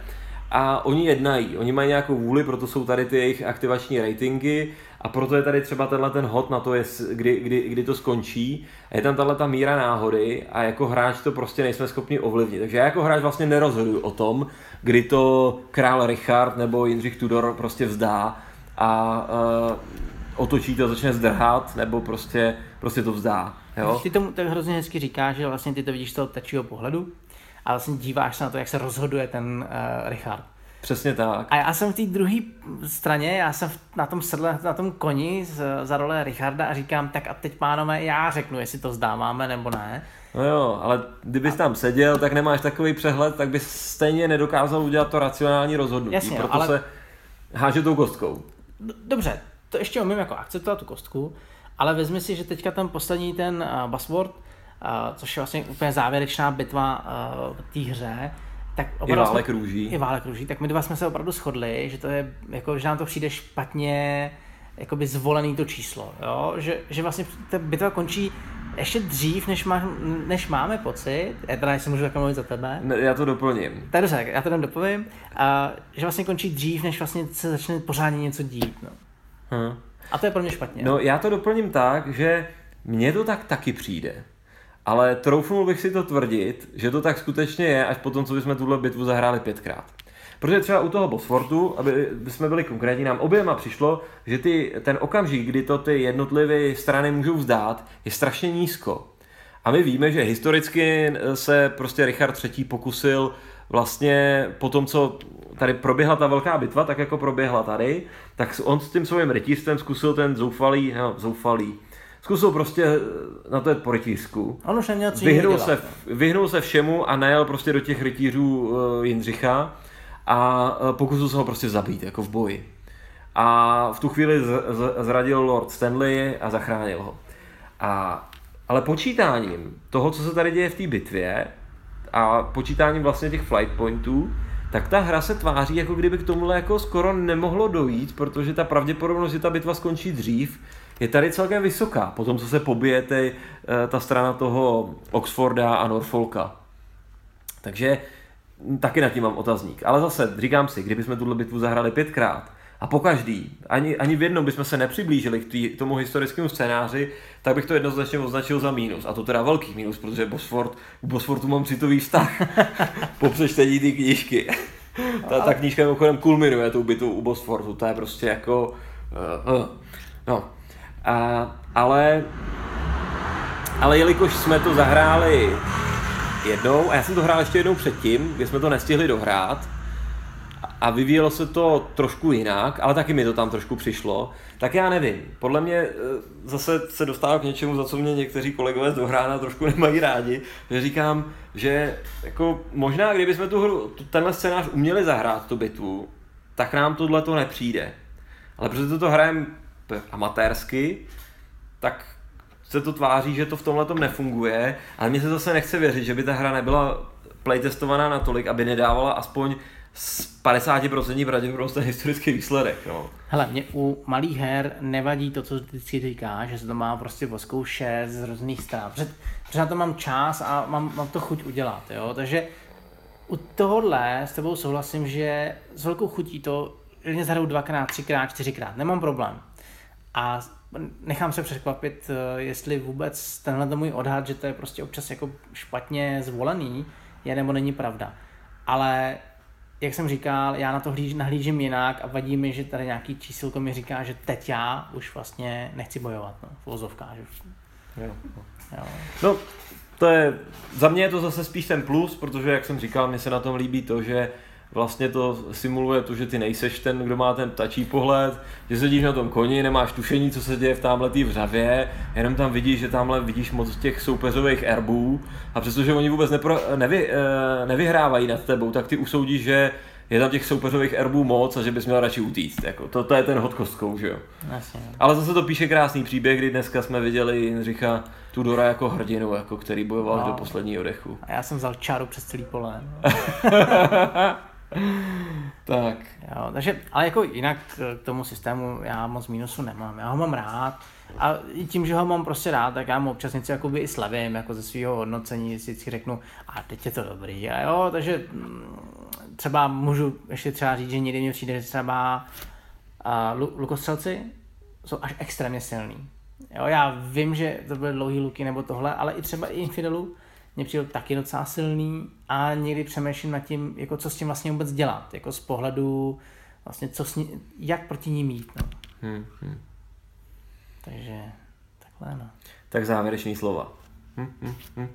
a oni jednají, oni mají nějakou vůli, proto jsou tady ty jejich aktivační ratingy a proto je tady třeba tenhle ten hod na to, jest, kdy, kdy, kdy to skončí. A je tam tahle ta míra náhody a jako hráč to prostě nejsme schopni ovlivnit. Takže já jako hráč vlastně nerozhoduju o tom, kdy to král Richard nebo Jindřich Tudor prostě vzdá a uh, otočí to, začne zdrhat, nebo prostě, prostě to vzdá. Jo? Ty tomu tak hrozně hezky říkáš, že vlastně ty to vidíš z toho tačího pohledu a vlastně díváš se na to, jak se rozhoduje ten uh, Richard. Přesně tak. A já jsem v té druhé straně, já jsem na tom sedle, na tom koni z, za role Richarda a říkám, tak a teď pánové, já řeknu, jestli to vzdáváme nebo ne. No jo, ale kdybys tam seděl, tak nemáš takový přehled, tak bys stejně nedokázal udělat to racionální rozhodnutí, Jasně, proto ale... se háže tou kostkou. Dobře, to ještě umím jako akceptovat tu kostku, ale vezmi si, že teďka ten poslední ten uh, buzzword, uh, což je vlastně úplně závěrečná bitva uh, v té hře, tak I válek jsme, růží. I válek růží, tak my dva jsme se opravdu shodli, že to je, jako, že nám to přijde špatně jakoby zvolený to číslo, jo? Že, že vlastně ta bitva končí ještě dřív, než, má, než máme pocit, já teda si můžu takhle mluvit za tebe. Ne, já to doplním. Tak dobře, já to tam dopovím, a, že vlastně končí dřív, než vlastně se začne pořádně něco dít. No. Hmm. A to je pro mě špatně. No já to doplním tak, že mně to tak taky přijde. Ale troufnul bych si to tvrdit, že to tak skutečně je, až potom, co bychom tuhle bitvu zahráli pětkrát. Protože třeba u toho Bosfortu, aby jsme byli konkrétní, nám oběma přišlo, že ty, ten okamžik, kdy to ty jednotlivé strany můžou vzdát, je strašně nízko. A my víme, že historicky se prostě Richard III. pokusil vlastně po tom, co tady proběhla ta velká bitva, tak jako proběhla tady, tak on s tím svým rytířstvem zkusil ten zoufalý, no, zoufalý, zkusil prostě na to po rytířsku. On už neměl vyhnul, se, vyhnul se všemu a najel prostě do těch rytířů uh, Jindřicha a uh, pokusil se ho prostě zabít, jako v boji. A v tu chvíli z, z, zradil Lord Stanley a zachránil ho. A, ale počítáním toho, co se tady děje v té bitvě a počítáním vlastně těch flight pointů, tak ta hra se tváří, jako kdyby k tomuhle jako skoro nemohlo dojít, protože ta pravděpodobnost, že ta bitva skončí dřív, je tady celkem vysoká, po tom, co se pobije ty, eh, ta strana toho Oxforda a Norfolka. Takže taky nad tím mám otazník. Ale zase, říkám si, kdybychom tuhle bitvu zahrali pětkrát, a po každý, ani, ani v jednom bychom se nepřiblížili k, tý, tomu historickému scénáři, tak bych to jednoznačně označil za mínus. A to teda velký mínus, protože Bosford, k Bosfordu mám citový vztah po přečtení té knížky. ta, ta knížka mimochodem kulminuje tou bitvu u Bosfordu, to je prostě jako... Uh, uh, no, a, ale, ale jelikož jsme to zahráli jednou, a já jsem to hrál ještě jednou předtím, kdy jsme to nestihli dohrát, a vyvíjelo se to trošku jinak, ale taky mi to tam trošku přišlo, tak já nevím. Podle mě e, zase se dostává k něčemu, za co mě někteří kolegové z dohrána trošku nemají rádi, že říkám, že jako možná kdybychom tu hru, tenhle scénář uměli zahrát, tu bitvu, tak nám tohle to nepřijde. Ale protože to hrajeme amatérsky, tak se to tváří, že to v tomhle tom nefunguje, ale mně se zase nechce věřit, že by ta hra nebyla playtestovaná natolik, aby nedávala aspoň s 50% pravděpodobnost ten historický výsledek. No. Hele, mě u malých her nevadí to, co vždycky říká, že se to má prostě oskoušet z různých stran. Protože, na to mám čas a mám, mám to chuť udělat. Jo? Takže u tohohle s tebou souhlasím, že s velkou chutí to klidně zahraju dvakrát, třikrát, čtyřikrát, nemám problém. A nechám se překvapit, eh, jestli vůbec tenhle můj odhad, že to je prostě občas jako špatně zvolený, je nebo není pravda. Ale jak jsem říkal, já na to hlíž, nahlížím jinak a vadí mi, že tady nějaký čísilko mi říká, že teď já už vlastně nechci bojovat, no, v vozovkách. Jo. Jo. No, to je, za mě je to zase spíš ten plus, protože jak jsem říkal, mně se na tom líbí to, že vlastně to simuluje to, že ty nejseš ten, kdo má ten tačí pohled, že sedíš na tom koni, nemáš tušení, co se děje v tamhle té vřavě, jenom tam vidíš, že tamhle vidíš moc těch soupeřových erbů a přestože oni vůbec nepro, nevy, eh, nevyhrávají nad tebou, tak ty usoudíš, že je tam těch soupeřových erbů moc a že bys měl radši utíct. Jako, to, to je ten hod kostkou, že jo. Jasně. Ale zase to píše krásný příběh, kdy dneska jsme viděli Jindřicha Tudora jako hrdinu, jako který bojoval no. do posledního dechu. A já jsem vzal čáru přes celý pole. tak. Jo, takže, ale jako jinak k tomu systému já moc mínusu nemám. Já ho mám rád. A i tím, že ho mám prostě rád, tak já mu občas něco jakoby i slavím, jako ze svého hodnocení, vždycky řeknu, a teď je to dobrý. A jo, takže mm, třeba můžu ještě třeba říct, že někdy mě přijde, že třeba uh, lukostřelci jsou až extrémně silný. Jo, já vím, že to byly dlouhý luky nebo tohle, ale i třeba i Infidelu mě přijde taky docela silný a někdy přemýšlím nad tím, jako co s tím vlastně vůbec dělat, jako z pohledu vlastně co s ní, jak proti ní mít. No. Hmm, hmm. Takže takhle no. Tak závěrečný slova. Hm, hm, hm.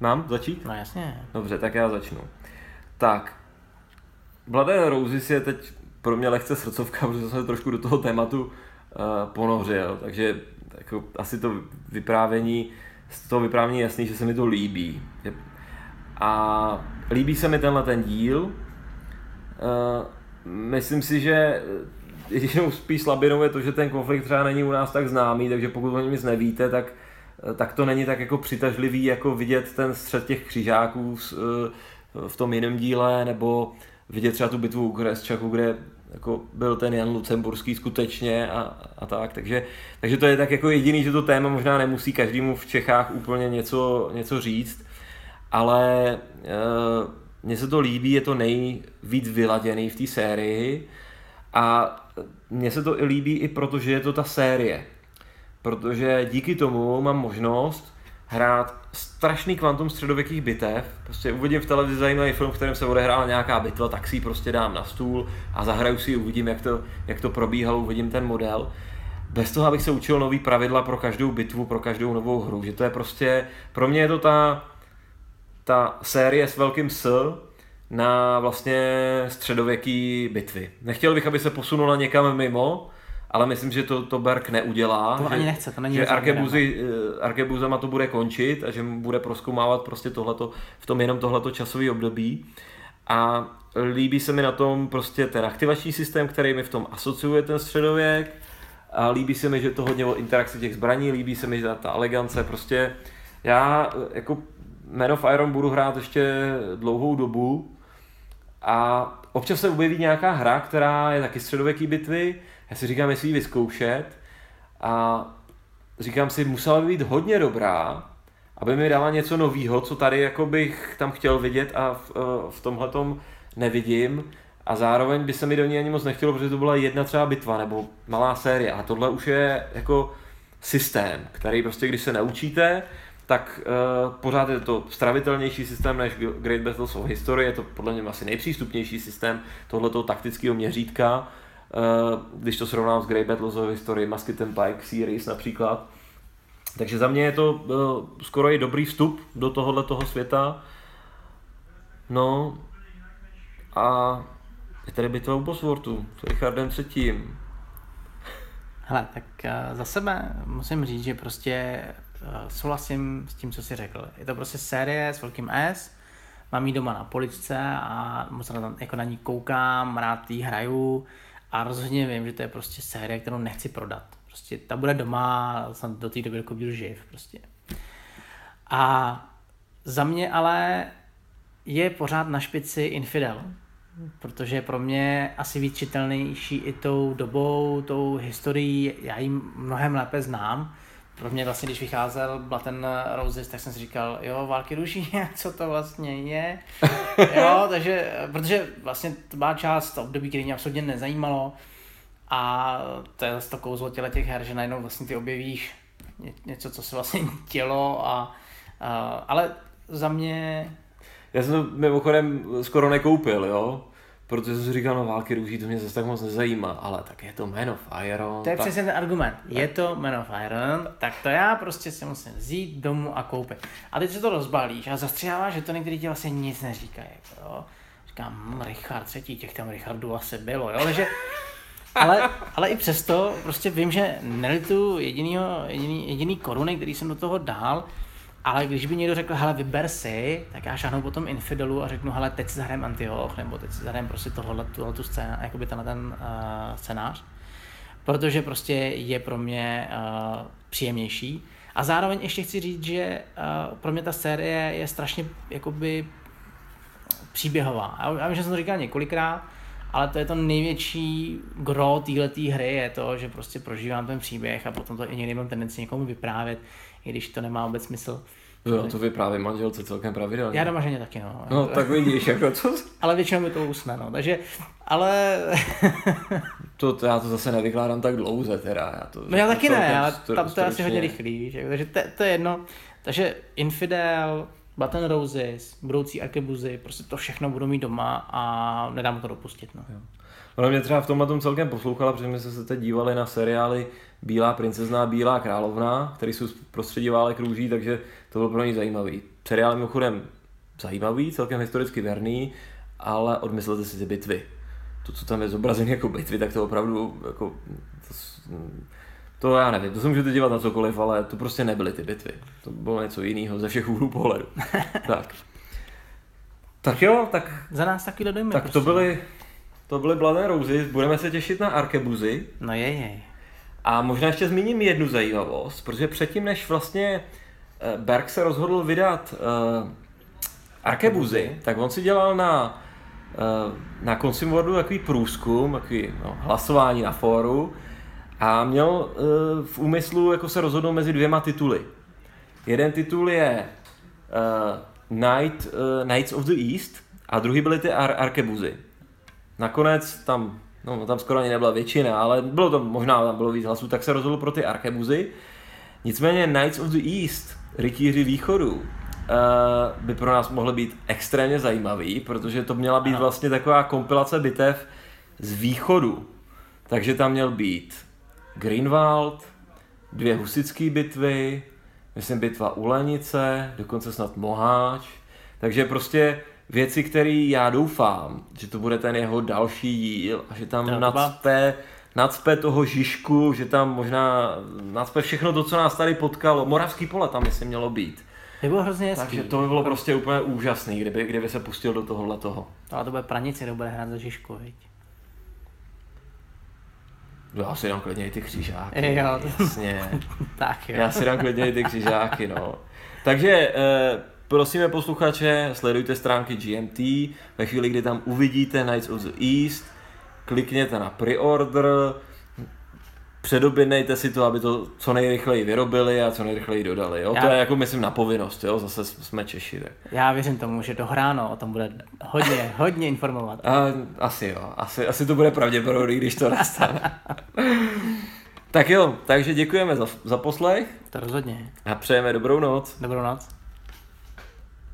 Mám začít? No jasně. Dobře, tak já začnu. Tak, Blood and Roses je teď pro mě lehce srdcovka, protože jsem se trošku do toho tématu uh, ponořil, takže jako, asi to vyprávění, z toho vyprávění jasný, že se mi to líbí. A líbí se mi tenhle ten díl. Uh, myslím si, že jedinou spíš slabinou je to, že ten konflikt třeba není u nás tak známý, takže pokud o něm nic nevíte, tak, tak to není tak jako přitažlivý, jako vidět ten střed těch křižáků v tom jiném díle, nebo vidět třeba tu bitvu u Kresčaku, kde jako byl ten Jan Lucemburský skutečně a, a tak, takže, takže to je tak jako jediný, že to téma možná nemusí každému v Čechách úplně něco, něco říct, ale e, mně se to líbí, je to nejvíc vyladěný v té sérii a mně se to líbí i proto, že je to ta série, protože díky tomu mám možnost hrát strašný kvantum středověkých bitev. Prostě uvidím v televizi zajímavý film, v kterém se odehrála nějaká bitva, tak si ji prostě dám na stůl a zahraju si ji, uvidím, jak to, jak to probíhalo, uvidím ten model. Bez toho, abych se učil nový pravidla pro každou bitvu, pro každou novou hru. Že to je prostě, pro mě je to ta, ta série s velkým S na vlastně středověký bitvy. Nechtěl bych, aby se posunula někam mimo, ale myslím, že to, to Berg neudělá. To že, ani nechce, to není Že Arkebuzy, eh, Arkebuzama to bude končit a že bude proskoumávat prostě tohleto, v tom jenom tohleto časové období. A líbí se mi na tom prostě ten aktivační systém, který mi v tom asociuje ten středověk. A líbí se mi, že to hodně o interakci těch zbraní, líbí se mi, že ta elegance, prostě já eh, jako Man of Iron budu hrát ještě dlouhou dobu a občas se objeví nějaká hra, která je taky středověký bitvy, já si říkám, jestli ji vyzkoušet a říkám si, musela by být hodně dobrá, aby mi dala něco nového, co tady jako bych tam chtěl vidět a v, eh, v tomhle nevidím. A zároveň by se mi do ní ani moc nechtělo, protože to byla jedna třeba bitva nebo malá série. A tohle už je jako systém, který prostě, když se naučíte, tak uh, pořád je to stravitelnější systém než Great Battles of History, je to podle mě asi nejpřístupnější systém tohoto taktického měřítka když to srovnám s Grey Battles of History, Musket and Pike Series například. Takže za mě je to uh, skoro i dobrý vstup do tohohle toho světa. No a je tady bitva u Boswortu s Richardem třetím. Hele, tak uh, za sebe musím říct, že prostě uh, souhlasím s tím, co jsi řekl. Je to prostě série s velkým S, mám ji doma na poličce a moc na, jako na ní koukám, rád jí hraju. A rozhodně vím, že to je prostě série, kterou nechci prodat. Prostě ta bude doma, snad do té doby, jako budu živ. Prostě. A za mě ale je pořád na špici Infidel, protože je pro mě asi víc čitelnější i tou dobou, tou historií, já ji mnohem lépe znám, pro mě vlastně, když vycházel byla ten Roses, tak jsem si říkal, jo, války růží, co to vlastně je. jo, takže, protože vlastně to byla část období, kdy mě absolutně nezajímalo. A to je to kouzlo těle těch her, že najednou vlastně ty objevíš něco, co se vlastně dělo a, a ale za mě... Já jsem to mimochodem skoro nekoupil, jo? Protože jsem si říkal, no války růží, to mě zase tak moc nezajímá, ale tak je to Man of Iron. To je tak... přesně ten argument. Je to Man of Iron, tak to já prostě si musím vzít domů a koupit. A teď se to rozbalíš a zastřiháváš, že to některý ti vlastně nic neříkají. Jo? Říkám, hm, Richard třetí, těch tam Richardů asi bylo, jo? Takže ale, ale i přesto prostě vím, že nelitu jedinýho, jediný, jediný koruny, který jsem do toho dal, ale když by někdo řekl, hele, vyber si, tak já šáhnu po tom Infidelu a řeknu, hele, teď si zahrajem Antioch, nebo teď si zahrajem prostě tohle, tuhle tu scénu, jakoby tenhle ten uh, scénář. Protože prostě je pro mě uh, příjemnější. A zároveň ještě chci říct, že uh, pro mě ta série je strašně jakoby příběhová. Já vím, že jsem to říkal několikrát, ale to je to největší gro této hry, je to, že prostě prožívám ten příběh a potom to i někdy mám tendenci někomu vyprávět, i když to nemá vůbec smysl. Jo, to vypráví manželce celkem pravidelně. Já doma ženě taky, no. No, tak vidíš, jako co? ale většinou mi to usne, no, takže, ale... to, to, já to zase nevykládám tak dlouze, teda. Já to, no já taky ne, ale tam to je asi hodně rychlý, víš, takže to, to je jedno. Takže Infidel, Button Roses, budoucí arkebuzy, prostě to všechno budu mít doma a nedám to dopustit. No. Ona mě třeba v tomhle tom celkem poslouchala, protože my jsme se teď dívali na seriály Bílá princezna Bílá královna, které jsou z prostředí válek růží, takže to bylo pro ně zajímavý. Seriál mimochodem zajímavý, celkem historicky verný, ale odmyslete si ty bitvy. To, co tam je zobrazené jako bitvy, tak to opravdu jako, to, to já nevím, to se můžete dívat na cokoliv, ale to prostě nebyly ty bitvy. To bylo něco jiného ze všech úhlů pohledu. tak. Tak jo, tak... Za nás taky dojmy. Tak prostě. to byly, to byly Blood and Roses, budeme se těšit na Arkebuzy. No je, je. A možná ještě zmíním jednu zajímavost, protože předtím, než vlastně eh, Berg se rozhodl vydat uh, Arkebuzy, tak on si dělal na, uh, na Consumer Worldu takový průzkum, takový no, hlasování na fóru, a měl uh, v úmyslu jako se rozhodnout mezi dvěma tituly. Jeden titul je uh, Night, uh, Knights of the East a druhý byly ty Ar- Arkebuzy. Nakonec tam, no tam skoro ani nebyla většina, ale bylo to, možná tam bylo víc hlasů, tak se rozhodl pro ty Arkebuzy. Nicméně Knights of the East, rytíři východu, uh, by pro nás mohly být extrémně zajímavý, protože to měla být vlastně taková kompilace bitev z východu. Takže tam měl být Greenwald, dvě husické bitvy, myslím bitva u Lenice, dokonce snad Moháč. Takže prostě věci, které já doufám, že to bude ten jeho další díl a že tam nacpe, nacpe toho Žižku, že tam možná nacpe všechno to, co nás tady potkalo. Moravský pole tam myslím mělo být. To bylo hrozně hezký. Takže to by bylo prostě úplně úžasný, kdyby, kdyby se pustil do tohohle toho. Ale to bude pranici, kdo bude hrát za Žižku, viď? Já si dám klidně i ty křižáky. Jo. Jasně. tak jo. Já si dám klidně i ty křižáky, no. Takže eh, prosíme posluchače, sledujte stránky GMT, ve chvíli, kdy tam uvidíte Knights of the East, klikněte na pre-order, předobědnejte si to, aby to co nejrychleji vyrobili a co nejrychleji dodali. Jo? Já... To je jako myslím na povinnost, jo? zase jsme Češi. Tak. Já věřím tomu, že dohráno o tom bude hodně, hodně informovat. A, asi jo, asi, asi to bude pravděpodobný, když to nastane. tak jo, takže děkujeme za, za poslech. To rozhodně. A přejeme dobrou noc. Dobrou noc.